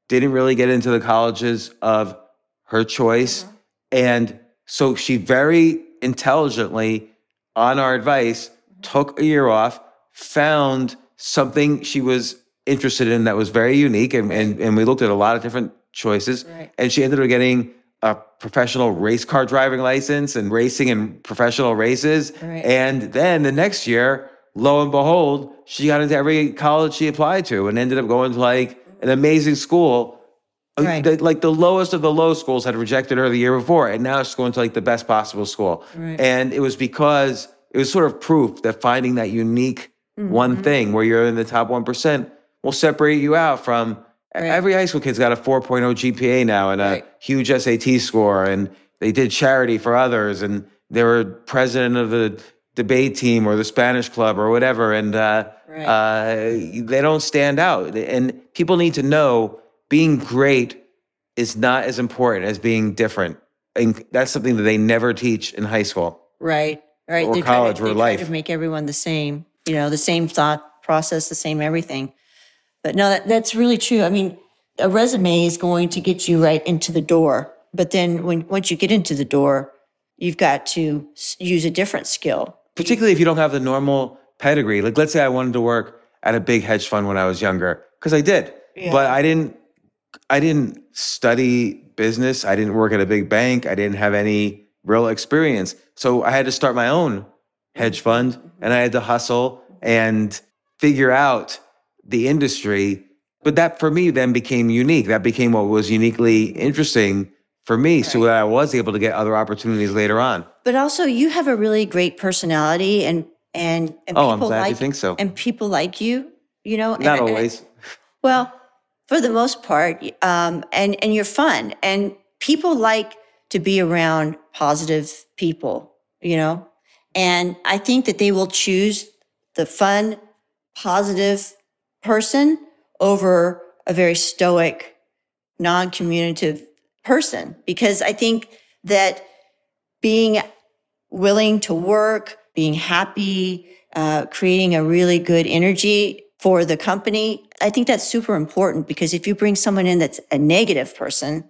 S3: didn't really get into the colleges of her choice. Uh-huh. And so she very intelligently, on our advice, mm-hmm. took a year off, found something she was interested in that was very unique. And, and, and we looked at a lot of different choices.
S4: Right.
S3: And she ended up getting a professional race car driving license and racing in professional races.
S4: Right.
S3: And then the next year, lo and behold, she got into every college she applied to and ended up going to like an amazing school. Uh,
S4: Right.
S3: the- like the lowest of the low schools had rejected her the year before, and now she's going to like the best possible school.
S4: Right.
S3: And it was because it was sort of proof that finding that unique
S4: Mm-hmm.
S3: one thing where you're in the top 1% will separate you out from every high school kid's got a 4.0 GPA now and a
S4: Right.
S3: huge SAT score. And they did charity for others and they were president of the debate team or the Spanish club or whatever. And uh,
S4: Right.
S3: uh, they don't stand out. And people need to know being great is not as important as being different. And that's something that they never teach in high school.
S4: Right, right.
S3: Or
S4: They try to-
S3: college or life.
S4: to make everyone the same, you know, the same thought process, the same everything. But no, that, that's really true. I mean, a resume is going to get you right into the door. But then when once you get into the door, you've got to use a different skill.
S3: particularly if you don't have the normal pedigree. Like, let's say I wanted to work at a big hedge fund when I was younger, because I did, but I didn't. I didn't study business. I didn't work at a big bank. I didn't have any real experience, so I had to start my own hedge fund, and I had to hustle and figure out the industry. But that for me then became unique. That became what was uniquely interesting for me, so that I was able to get other opportunities later on.
S4: But also, you have a really great personality, and and, and
S3: Oh, I'm
S4: people
S3: glad you think so.
S4: and people like you. You know,
S3: Not
S4: and-
S3: always.
S4: Well, for the most part, um, and and you're fun, and people like to be around positive people, you know. And I think that they will choose the fun, positive person over a very stoic, non-communicative person, because I think that being willing to work, being happy, uh, creating a really good energy for the company. I think that's super important because if you bring someone in that's a negative person,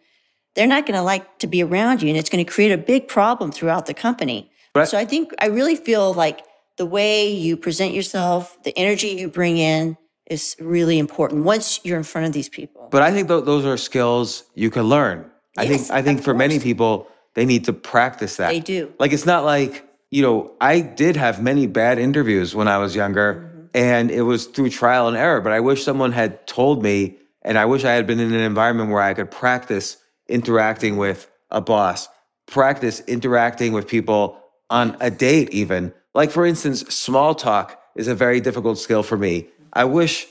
S4: they're not going to like to be around you and it's going to create a big problem throughout the company.
S3: But-
S4: so I think I really feel like the way you present yourself, the energy you bring in is really important once you're in front of these people.
S3: But I think th- those are skills you can learn. I
S4: Yes,
S3: think I think for many people they need to practice that.
S4: They do.
S3: Like it's not like, you know, I did have many bad interviews when I was younger
S4: Mm-hmm.
S3: and it was through trial and error, but I wish someone had told me and I wish I had been in an environment where I could practice interacting with a boss, practice interacting with people on a date even. Like for instance, small talk is a very difficult skill for me. I wish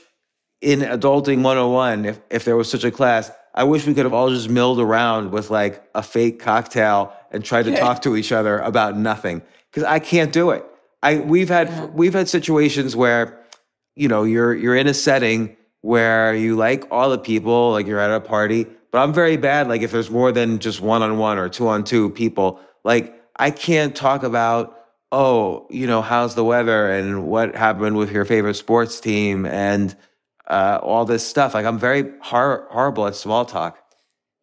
S3: in adulting 101 if, if there was such a class i wish we could have all just milled around with like a fake cocktail and tried to talk to each other about nothing. Because i can't do it. I we've had we've had situations where you know you're you're in a setting where you like all the people like you're at a party but i'm very bad like if there's more than just one-on-one or two-on-two people. Like i can't talk about oh you know how's the weather and what happened with your favorite sports team and uh, all this stuff like i'm very hor- horrible at small talk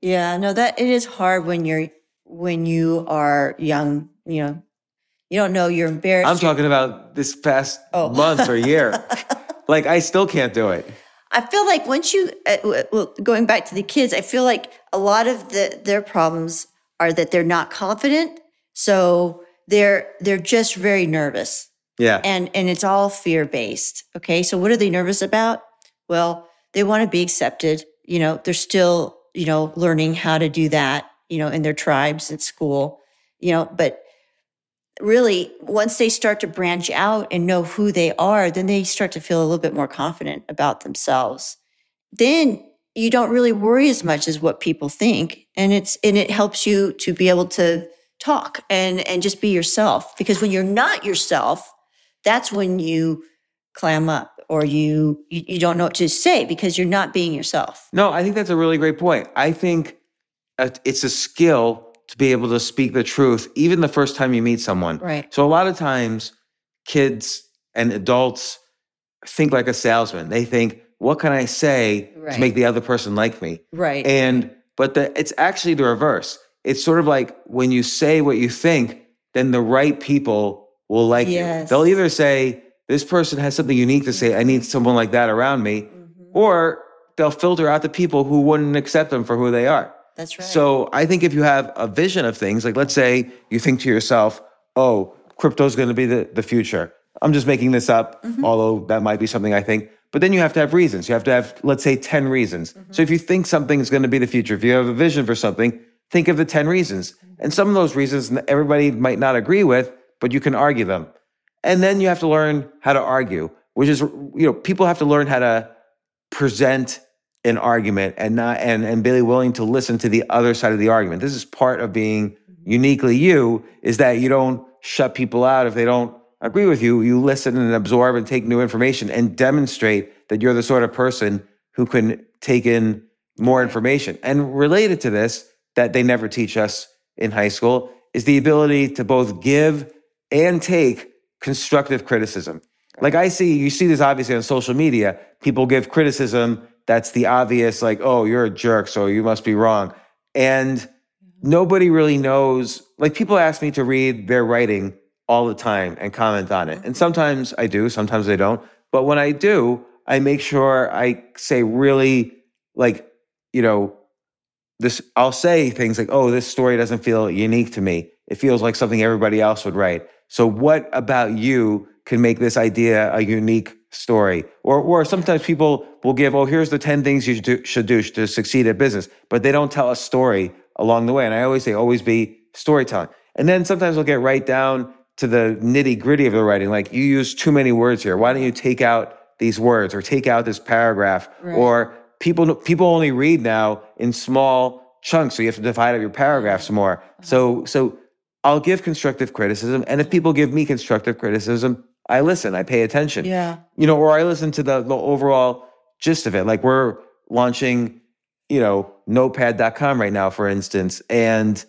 S4: Yeah, no, that it is hard when you're when you are young. You know, you don't know you're embarrassed.
S3: i'm talking about this past
S4: Oh.
S3: month or year [laughs] like i still can't do it
S4: I feel like once you, uh, well, going back to the kids, I feel like a lot of the their problems are that they're not confident, so they're they're just very nervous,
S3: yeah
S4: and and it's all fear based. Okay, so what are they nervous about? Well, they want to be accepted. You know, they're still you know learning how to do that. You know, in their tribes at school. You know, but really once they start to branch out and know who they are then they start to feel a little bit more confident about themselves then you don't really worry as much as what people think and it's and it helps you to be able to talk and and just be yourself. Because when you're not yourself that's when you clam up or you you, you don't know what to say because you're not being yourself.
S3: No i think that's a really great point. I think uh, it's a skill to be able to speak the truth even the first time you meet someone.
S4: Right.
S3: so a lot of times kids and adults think like a salesman. They think what can i say
S4: Right.
S3: to make the other person like me?
S4: Right.
S3: And but the it's actually the reverse. It's sort of like when you say what you think, then the right people will like you. They'll either say, This person has something unique to say, I need someone like that around me,
S4: Mm-hmm.
S3: or they'll filter out the people who wouldn't accept them for who they are.
S4: that's right
S3: So I think if you have a vision of things, like let's say you think to yourself, oh, crypto's going to be the, the future. I'm just making this up,
S4: Mm-hmm.
S3: although that might be something I think. But then you have to have reasons. You have to have, let's say, 10 reasons.
S4: Mm-hmm.
S3: So if you think something is going to be the future, if you have a vision for something, think of the 10 reasons. And some of those reasons everybody might not agree with, but you can argue them. And then you have to learn how to argue, which is, you know, people have to learn how to present an argument and not and and be willing to listen to the other side of the argument. This is part of being uniquely you is that you don't shut people out if they don't agree with you. You listen and absorb and take new information and demonstrate that you're the sort of person who can take in more information. And related to this that they never teach us in high school is the ability to both give and take constructive criticism. Like I see, you see this obviously on social media. People give criticism that's the obvious, like, oh, you're a jerk, so you must be wrong. And nobody really knows. Like people ask me to read their writing all the time and comment on it. And sometimes I do, sometimes I don't. But when I do, I make sure I say really like, you know, this I'll say things like, "Oh, this story doesn't feel unique to me. It feels like something everybody else would write." So what about you can make this idea a unique story? Or or sometimes people will give, "Oh, here's the 10 things you should do, should do to succeed at business," but they don't tell a story along the way. And I always say always be storytelling. And then sometimes we'll get right down to the nitty-gritty of the writing like you use too many words here. Why don't you take out these words or take out this paragraph or people people only read now in small chunks, so you have to divide up your paragraphs mm-hmm. more. Uh-huh. So so I'll give constructive criticism, and if people give me constructive criticism, I listen, I pay attention.
S4: Yeah.
S3: You know, or I listen to the the overall gist of it. Like we're launching, you know, notepd.com right now, for instance, and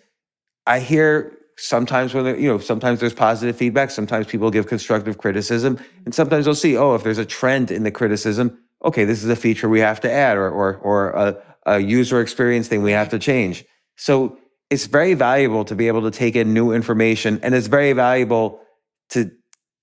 S3: I hear sometimes when you know sometimes there's positive feedback sometimes people give constructive criticism mm-hmm. and sometimes they'll see oh if there's a trend in the criticism okay this is a feature we have to add or or, or a, a user experience thing we have to change so it's very valuable to be able to take in new information and it's very valuable to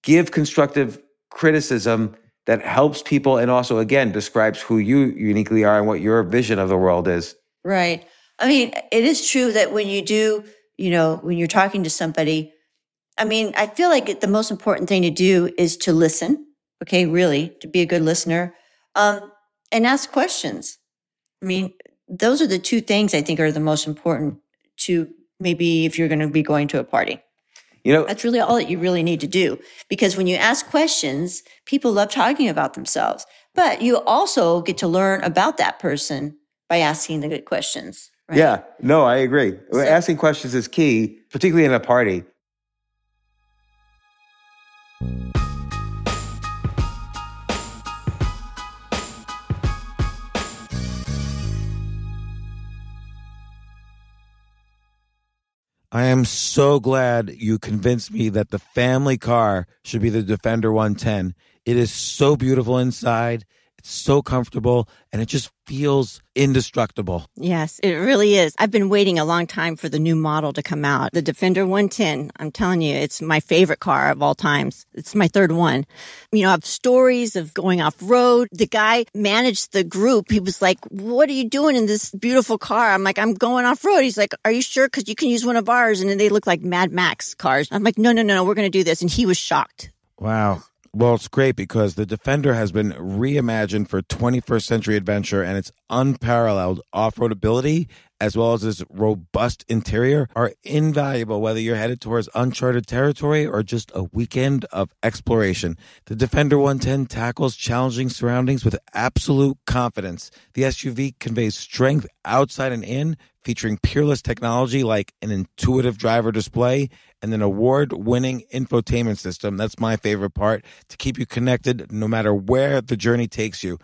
S3: give constructive criticism that helps people and also again describes who you uniquely are and what your vision of the world is.
S4: Right. I mean, it is true that when you do, you know, when you're talking to somebody, I mean, I feel like the most important thing to do is to listen. Okay, really, to be a good listener, um, and ask questions. I mean, those are the two things I think are the most important to maybe if you're going to be going to a party.
S3: You know,
S4: That's really all that you really need to do. Because when you ask questions, people love talking about themselves. But you also get to learn about that person by asking the good questions. Right?
S3: yeah, no, I agree.
S4: So-
S3: Asking questions is key, particularly in a party.
S5: I am so glad you convinced me that the family car should be the Defender 110. It is so beautiful inside. It's so comfortable and it just feels indestructible.
S7: Yes, it really is. I've been waiting a long time for the new model to come out. The Defender 110. I'm telling you, it's my favorite car of all times. It's my third one. You know, I have stories of going off road. The guy managed the group. He was like, what are you doing in this beautiful car? I'm like, I'm going off road. He's like, are you sure? Cause you can use one of ours. And then they look like Mad Max cars. I'm like, no, no, no, no, we're going to do this. And he was shocked.
S5: Wow. Well, it's great because the Defender has been reimagined for 21st century adventure and its unparalleled off road ability, as well as its robust interior, are invaluable whether you're headed towards uncharted territory or just a weekend of exploration. The Defender 110 tackles challenging surroundings with absolute confidence. The SUV conveys strength outside and in, featuring peerless technology like an intuitive driver display and an award winning infotainment system. That's my favorite part to keep you connected no matter where the journey takes you.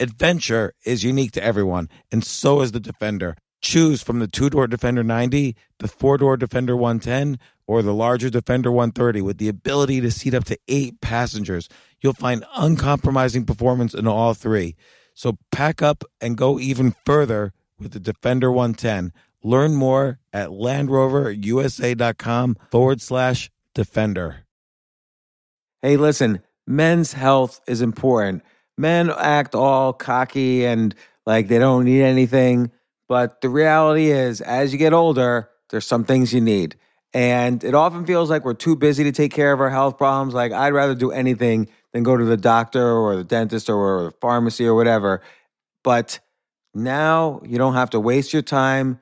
S5: Adventure is unique to everyone, and so is the Defender. Choose from the two door Defender 90, the four door Defender 110, or the larger Defender 130 with the ability to seat up to eight passengers. You'll find uncompromising performance in all three. So pack up and go even further with the Defender 110. Learn more at LandRoverUSA.com forward slash Defender.
S3: Hey, listen, men's health is important. Men act all cocky and like they don't need anything. But the reality is, as you get older, there's some things you need. And it often feels like we're too busy to take care of our health problems. Like, I'd rather do anything than go to the doctor or the dentist or the pharmacy or whatever. But now you don't have to waste your time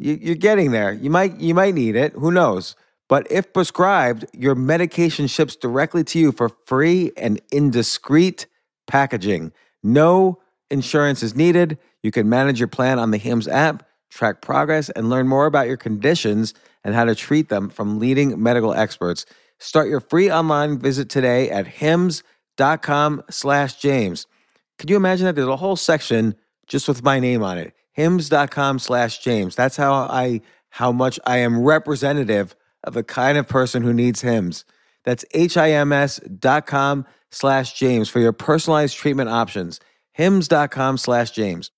S3: You, you're getting there. You might you might need it. Who knows? But if prescribed, your medication ships directly to you for free and in discreet packaging. No insurance is needed. You can manage your plan on the HIMS app, track progress, and learn more about your conditions and how to treat them from leading medical experts. Start your free online visit today at hims.com slash James. Could you imagine that there's a whole section just with my name on it? Hims.com slash James. That's how I how much I am representative of the kind of person who needs Hims. That's H-I-M-S dot com slash James for your personalized treatment options. Hims.com slash James.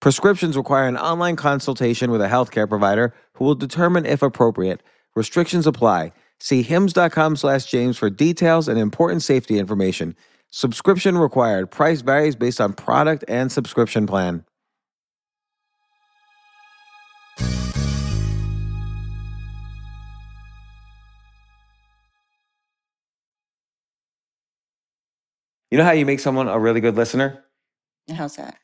S3: Prescriptions require an online consultation with a healthcare provider who will determine if appropriate. Restrictions apply. See hims.com slash James for details and important safety information. Subscription required. Price varies based on product and subscription plan. You know how you make someone a really good listener?
S4: How's that?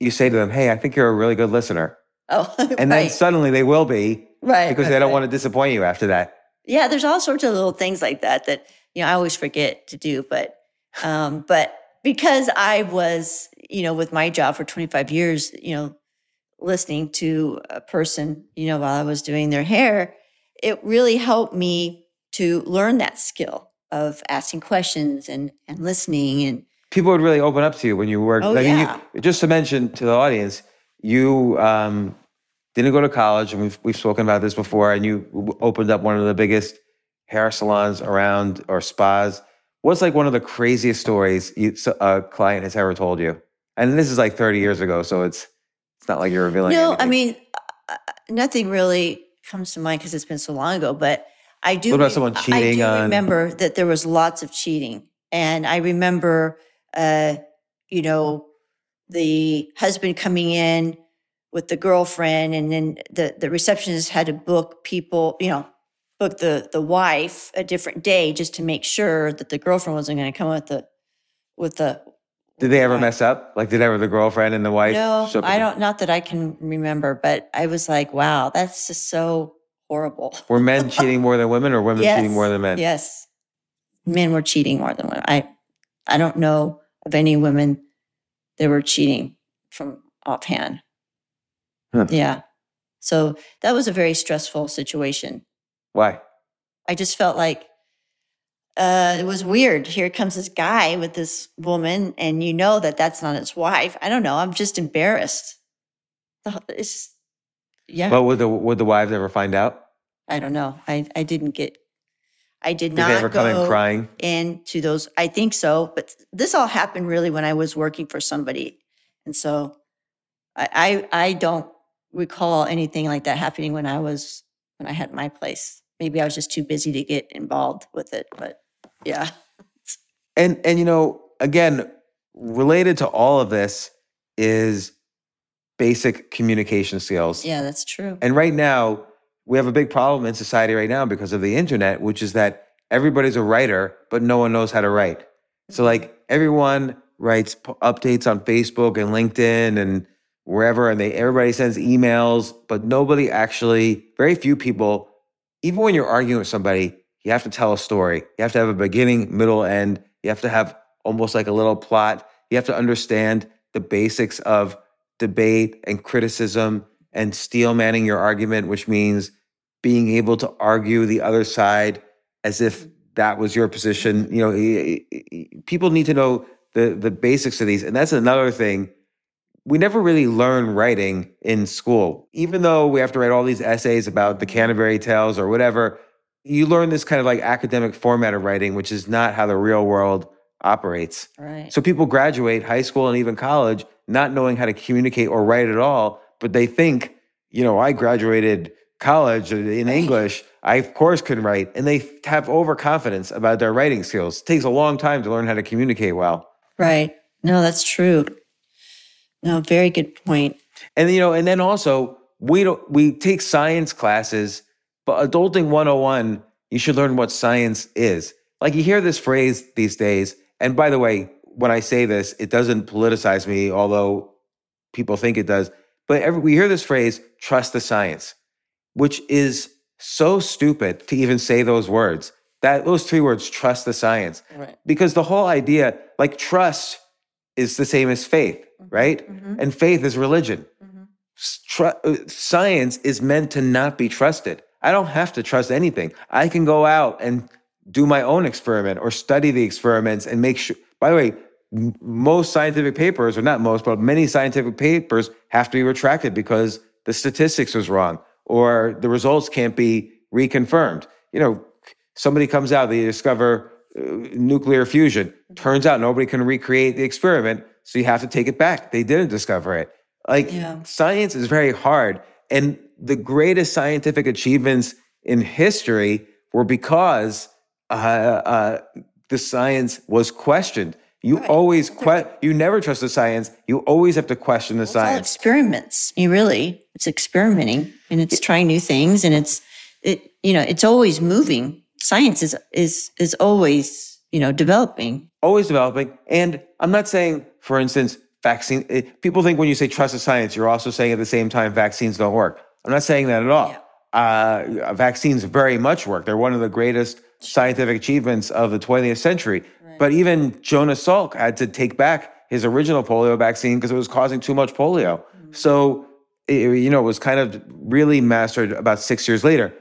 S3: You say to them, Hey, I think you're a really good listener.
S4: Oh, [laughs]
S3: And then suddenly they will be
S4: right.
S3: because
S4: right,
S3: they don't
S4: right.
S3: want to disappoint you after that.
S4: Yeah, there's all sorts of little things like that that you know I always forget to do, but um, but because I was you know with my job for 25 years, you know, listening to a person, you know, while I was doing their hair, it really helped me to learn that skill of asking questions and and listening and
S3: people would really open up to you when you worked.
S4: Oh,
S3: like,
S4: yeah.
S3: you, just to mention to the audience, you um, didn't go to college, and we've we've spoken about this before. And you opened up one of the biggest hair salons around or spas. What's like one of the craziest stories you, a client has ever told you? And this is like 30 years ago, so it's it's not like you're revealing.
S4: no i mean uh, nothing really comes to mind because it's been so long ago but i do
S3: What about someone
S4: I-
S3: cheating
S4: I do
S3: on-
S4: remember that there was lots of cheating and i remember uh you know the husband coming in with the girlfriend and then the the receptionist had to book people you know book the the wife a different day just to make sure that the girlfriend wasn't going to come with the with the
S3: did they ever
S4: wife.
S3: mess up? Like, did ever the girlfriend and the wife?
S4: no
S3: show up
S4: i don't not that i can remember but i was like wow that's just so horrible [laughs]
S3: Were men cheating more than women, or women cheating more than men?
S4: yes men were cheating more than women i i don't know of any women that were cheating from offhand
S3: Huh.
S4: yeah so that was a very stressful situation
S3: Why?
S4: I just felt like uh, it was weird. Here comes this guy with this woman, and you know that that's not his wife. I don't know. I'm just embarrassed. It's just, yeah.
S3: But would the would the wives ever find out?
S4: I don't know. I I didn't get. I did,
S3: Did
S4: not
S3: they ever come in
S4: go
S3: crying?
S4: into those. I think so, but this all happened really when I was working for somebody, and so I I, I don't recall anything like that happening when I was when I had my place. Maybe I was just too busy to get involved with it, but yeah.
S3: And and you know, again, related to all of this is basic communication skills.
S4: Yeah, that's true.
S3: And right now, we have a big problem in society right now because of the internet, which is that everybody's a writer, but no one knows how to write. So mm-hmm. like everyone writes p- updates on Facebook and LinkedIn and wherever, and they everybody sends emails, but nobody actually, very few people, even when you're arguing with somebody, you have to tell a story. You have to have a beginning, middle, end. You have to have almost like a little plot. You have to understand the basics of debate and criticism and steel manning your argument, which means being able to argue the other side as if that was your position. You know, people need to know the the basics of these, and that's another thing. We never really learn writing in school, even though we have to write all these essays about the Canterbury Tales or whatever. You learn this kind of like academic format of writing, which is not how the real world operates.
S4: Right.
S3: So people graduate high school and even college not knowing how to communicate or write at all, but they think, you know, I graduated college in English. I of course can write, and they have overconfidence about their writing skills. It takes a long time to learn how to communicate well.
S4: Right. No, that's true. No, very good point.
S3: And you know, and then also we don't we take science classes, but adulting 101, you should learn what science is. Like you hear this phrase these days, and by the way, when I say this, it doesn't politicize me, although people think it does. But every, we hear this phrase, trust the science, which is so stupid to even say those words. That those three words, trust the science.
S4: Right.
S3: Because the whole idea, like trust is the same as faith, mm-hmm. right? Mm-hmm. And faith is religion. Mm-hmm. S- tru- uh, science is meant to not be trusted. I don't have to trust anything. I can go out and do my own experiment or study the experiments and make sure. By the way, most scientific papers, or not most, but many scientific papers have to be retracted because the statistics was wrong or the results can't be reconfirmed. You know, somebody comes out, they discover uh, nuclear fusion. Turns out nobody can recreate the experiment, so you have to take it back. They didn't discover it. Like
S4: Yeah.
S3: science is very hard, and the greatest scientific achievements in history were because uh, uh, the science was questioned. You always que- you never trust the science. You always have to question the
S4: It's all
S3: science.
S4: experiments. You really, it's experimenting and it's trying new things and it's, it, you know, it's always moving. Science is, is, is always, you know, developing.
S3: always developing. And I'm not saying, for instance, vaccine. eh, People think when you say trust the science, you're also saying at the same time vaccines don't work. I'm not saying that at all. Uh, vaccines very much work. They're one of the greatest scientific achievements of the 20th century. But even Jonas Salk had to take back his original polio vaccine because it was causing too much polio. Mm-hmm. So, it, you know, it was kind of really mastered about six years later.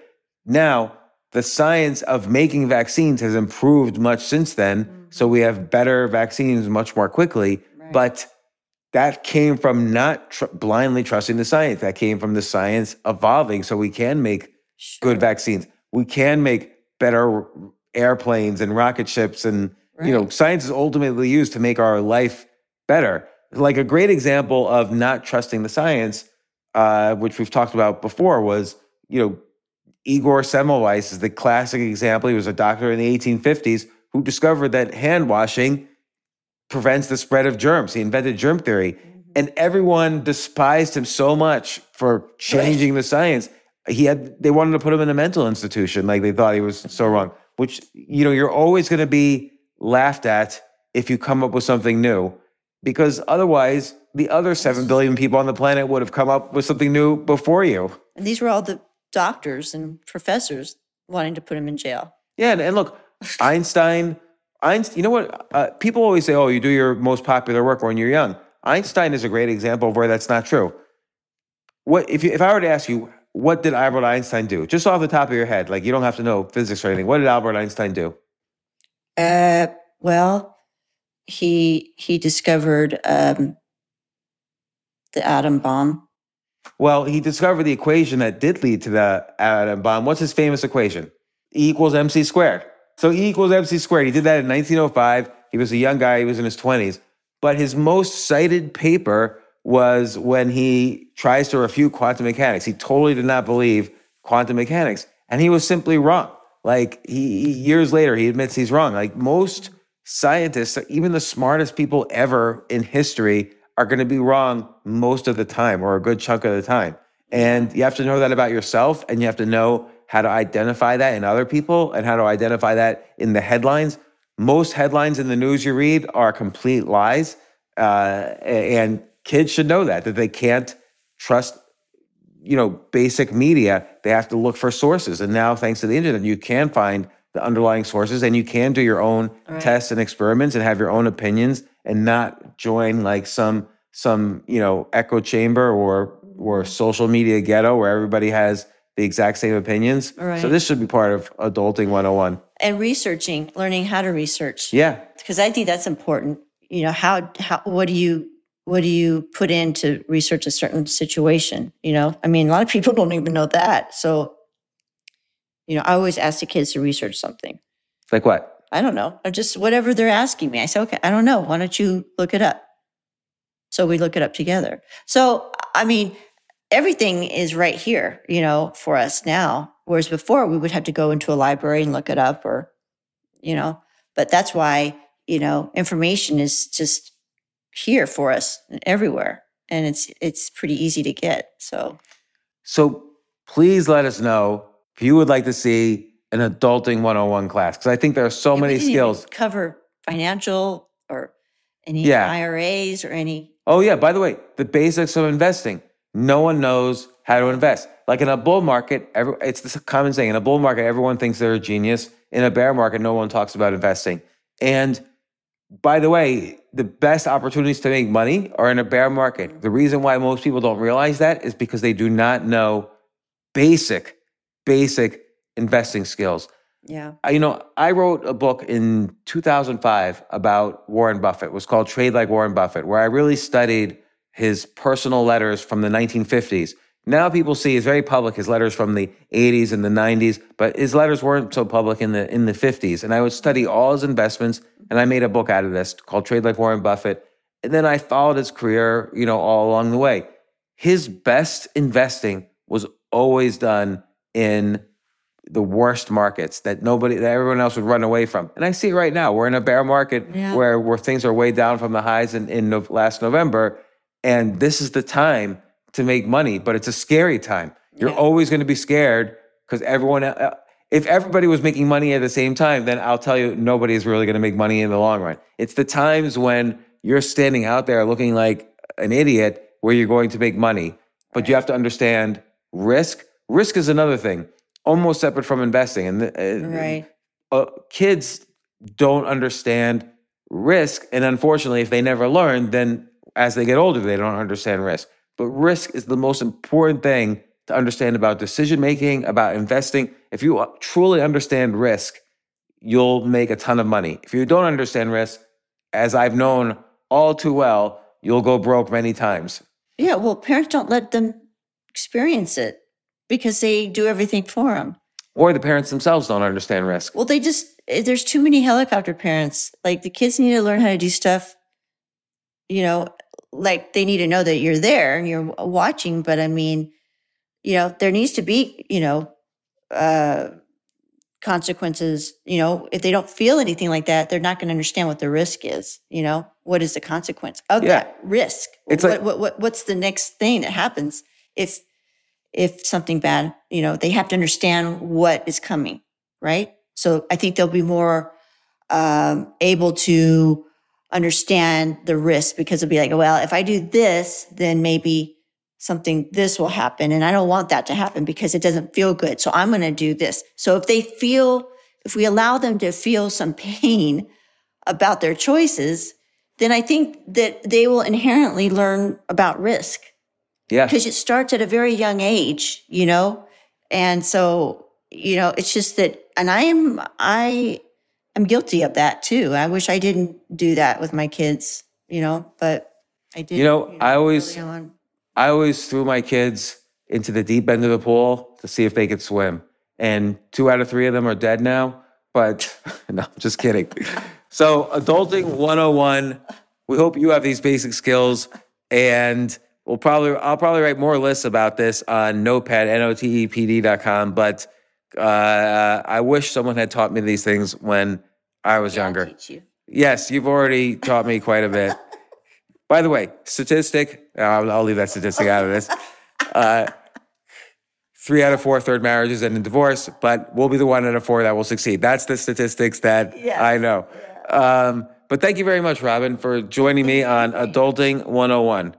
S3: Now, the science of making vaccines has improved much since then. So mm-hmm. we have better vaccines much more quickly. But that came from not tr- blindly trusting the science. That came from the science evolving so we can make good vaccines. We can make better airplanes and rocket ships. And, you know, science is ultimately used to make our life better. Like a great example of not trusting the science, uh, which we've talked about before, was, you know, Igor Semmelweis is the classic example. He was a doctor in the 1850s who discovered that hand washing prevents the spread of germs. He invented germ theory. And everyone despised him so much for changing the science. He had they wanted to put him in a mental institution, like they thought he was so [laughs] wrong. Which you know, you're always gonna be laughed at if you come up with something new. Because otherwise, the other seven billion people on the planet would have come up with something new before you.
S4: And these were all the doctors and professors wanting to put him in jail.
S3: Yeah, and, and look, [laughs] Einstein, Einstein. You know what? Uh, people always say, "Oh, you do your most popular work when you're young." Einstein is a great example of where that's not true. What if you, if I were to ask you, what did Albert Einstein do? Just off the top of your head, like you don't have to know physics or anything. What did Albert Einstein do?
S4: Uh, well, he he discovered um, the atom bomb.
S3: Well, he discovered the equation that did lead to the atom bomb. What's his famous equation? E equals mc squared. So E equals mc squared. He did that in 1905. He was a young guy. He was in his 20s. But his most cited paper was when he tries to refute quantum mechanics. He totally did not believe quantum mechanics, and he was simply wrong. Like he years later, he admits he's wrong. Like most scientists, even the smartest people ever in history, are going to be wrong most of the time, or a good chunk of the time. And you have to know that about yourself, and you have to know how to identify that in other people, and how to identify that in the headlines. Most headlines in the news you read are complete lies, uh, and kids should know that that they can't trust you know basic media they have to look for sources. And now thanks to the internet you can find the underlying sources and you can do your own tests and experiments and have your own opinions and not join like some some you know echo chamber or or social media ghetto where everybody has the exact same opinions. So this should be part of adulting 101
S4: And researching, learning how to research.
S3: yeah.
S4: Because I think that's important. You know, how how what do you what do you put in to research a certain situation? You know, I mean, a lot of people [laughs] don't even know that. So, you know, I always ask the kids to research something.
S3: like what
S4: I don't know, or just whatever they're asking me. I say, okay, I don't know. Why don't you look it up? So we look it up together. So I mean, everything is right here, you know, for us now. Whereas before, we would have to go into a library and look it up, or you know. But that's why you know information is just here for us everywhere, and it's it's pretty easy to get. So
S3: So please let us know if you would like to see an adulting 101 class because I think there are so
S4: Yeah,
S3: many skills.
S4: cover financial or any
S3: Yeah.
S4: IRAs or any
S3: Oh yeah, by the way, the basics of investing. No one knows how to invest. Like in a bull market, every, it's this common saying. In a bull market, everyone thinks they're a genius. In a bear market, no one talks about investing. And by the way, the best opportunities to make money are in a bear market. The reason why most people don't realize that is because they do not know basic, basic investing skills.
S4: yeah.
S3: I- you know, I wrote a book in 2005 about Warren Buffett. It was called Trade Like Warren Buffett, where I really studied his personal letters from the 1950s. Now people see it's very public, his letters from the 80s and the 90s, but his letters weren't so public in the in the 50s. And I would study all his investments, and I made a book out of this called Trade Like Warren Buffett. And then I followed his career, you know, all along the way. His best investing was always done in the worst markets that nobody that everyone else would run away from. And I see it right now. We're in a bear market
S4: Yeah.
S3: where where things are way down from the highs in, in no, last November. And this is the time to make money, but it's a scary time. You're
S4: Yeah.
S3: always going to be scared because everyone uh, if everybody was making money at the same time, then I'll tell you nobody is really going to make money in the long run. It's the times when you're standing out there looking like an idiot where you're going to make money. But you have to understand risk. Risk is another thing, almost separate from investing. And uh,
S4: Right.
S3: uh, kids don't understand risk. And unfortunately, if they never learn, then as they get older, they don't understand risk. But risk is the most important thing to understand about decision making, about investing. If you uh, truly understand risk, you'll make a ton of money. If you don't understand risk, as I've known all too well, you'll go broke many times.
S4: Yeah, well, parents don't let them experience it because they do everything for them.
S3: Or the parents themselves don't understand risk.
S4: Well, they just, eh, there's too many helicopter parents. Like the kids need to learn how to do stuff, you know, like they need to know that you're there and you're watching. But I mean, you know, there needs to be, you know, uh, consequences. You know, if they don't feel anything like that, they're not going to understand what the risk is. You know, what is the consequence of
S3: Yeah.
S4: that risk?
S3: It's
S4: what,
S3: like-
S4: what, what, what's the next thing that happens if, if something bad, you know, they have to understand what is coming, right? So I think they'll be more um, able to understand the risk because it'll be like, well, if I do this, then maybe something this will happen, and I don't want that to happen because it doesn't feel good. So I'm going to do this. So if they feel, if we allow them to feel some pain about their choices, then I think that they will inherently learn about risk
S3: Yeah.
S4: because it starts at a very young age, you know? And so, you know, it's just that, and I am, I am guilty of that too. I wish I didn't do that with my kids, you know, but I did.
S3: You know, I always-
S4: on.
S3: I always threw my kids into the deep end of the pool to see if they could swim. And two out of three of them are dead now. But [laughs] no, I'm just kidding. So, Adulting 101, we hope you have these basic skills. And we'll probably, I'll probably write more lists about this on Notepd, N O T E P D.com. But uh, I wish someone had taught me these things when I was younger.
S4: you.
S3: Yes, you've already taught me quite a bit. By the way, statistic, I'll, I'll leave that statistic out of this. [laughs] Uh, three out of four third marriages end in divorce, but we'll be the one out of four that will succeed. That's the statistics that
S4: Yes.
S3: I know. Um, but thank you very much, Robyn, for joining me on Adulting 101.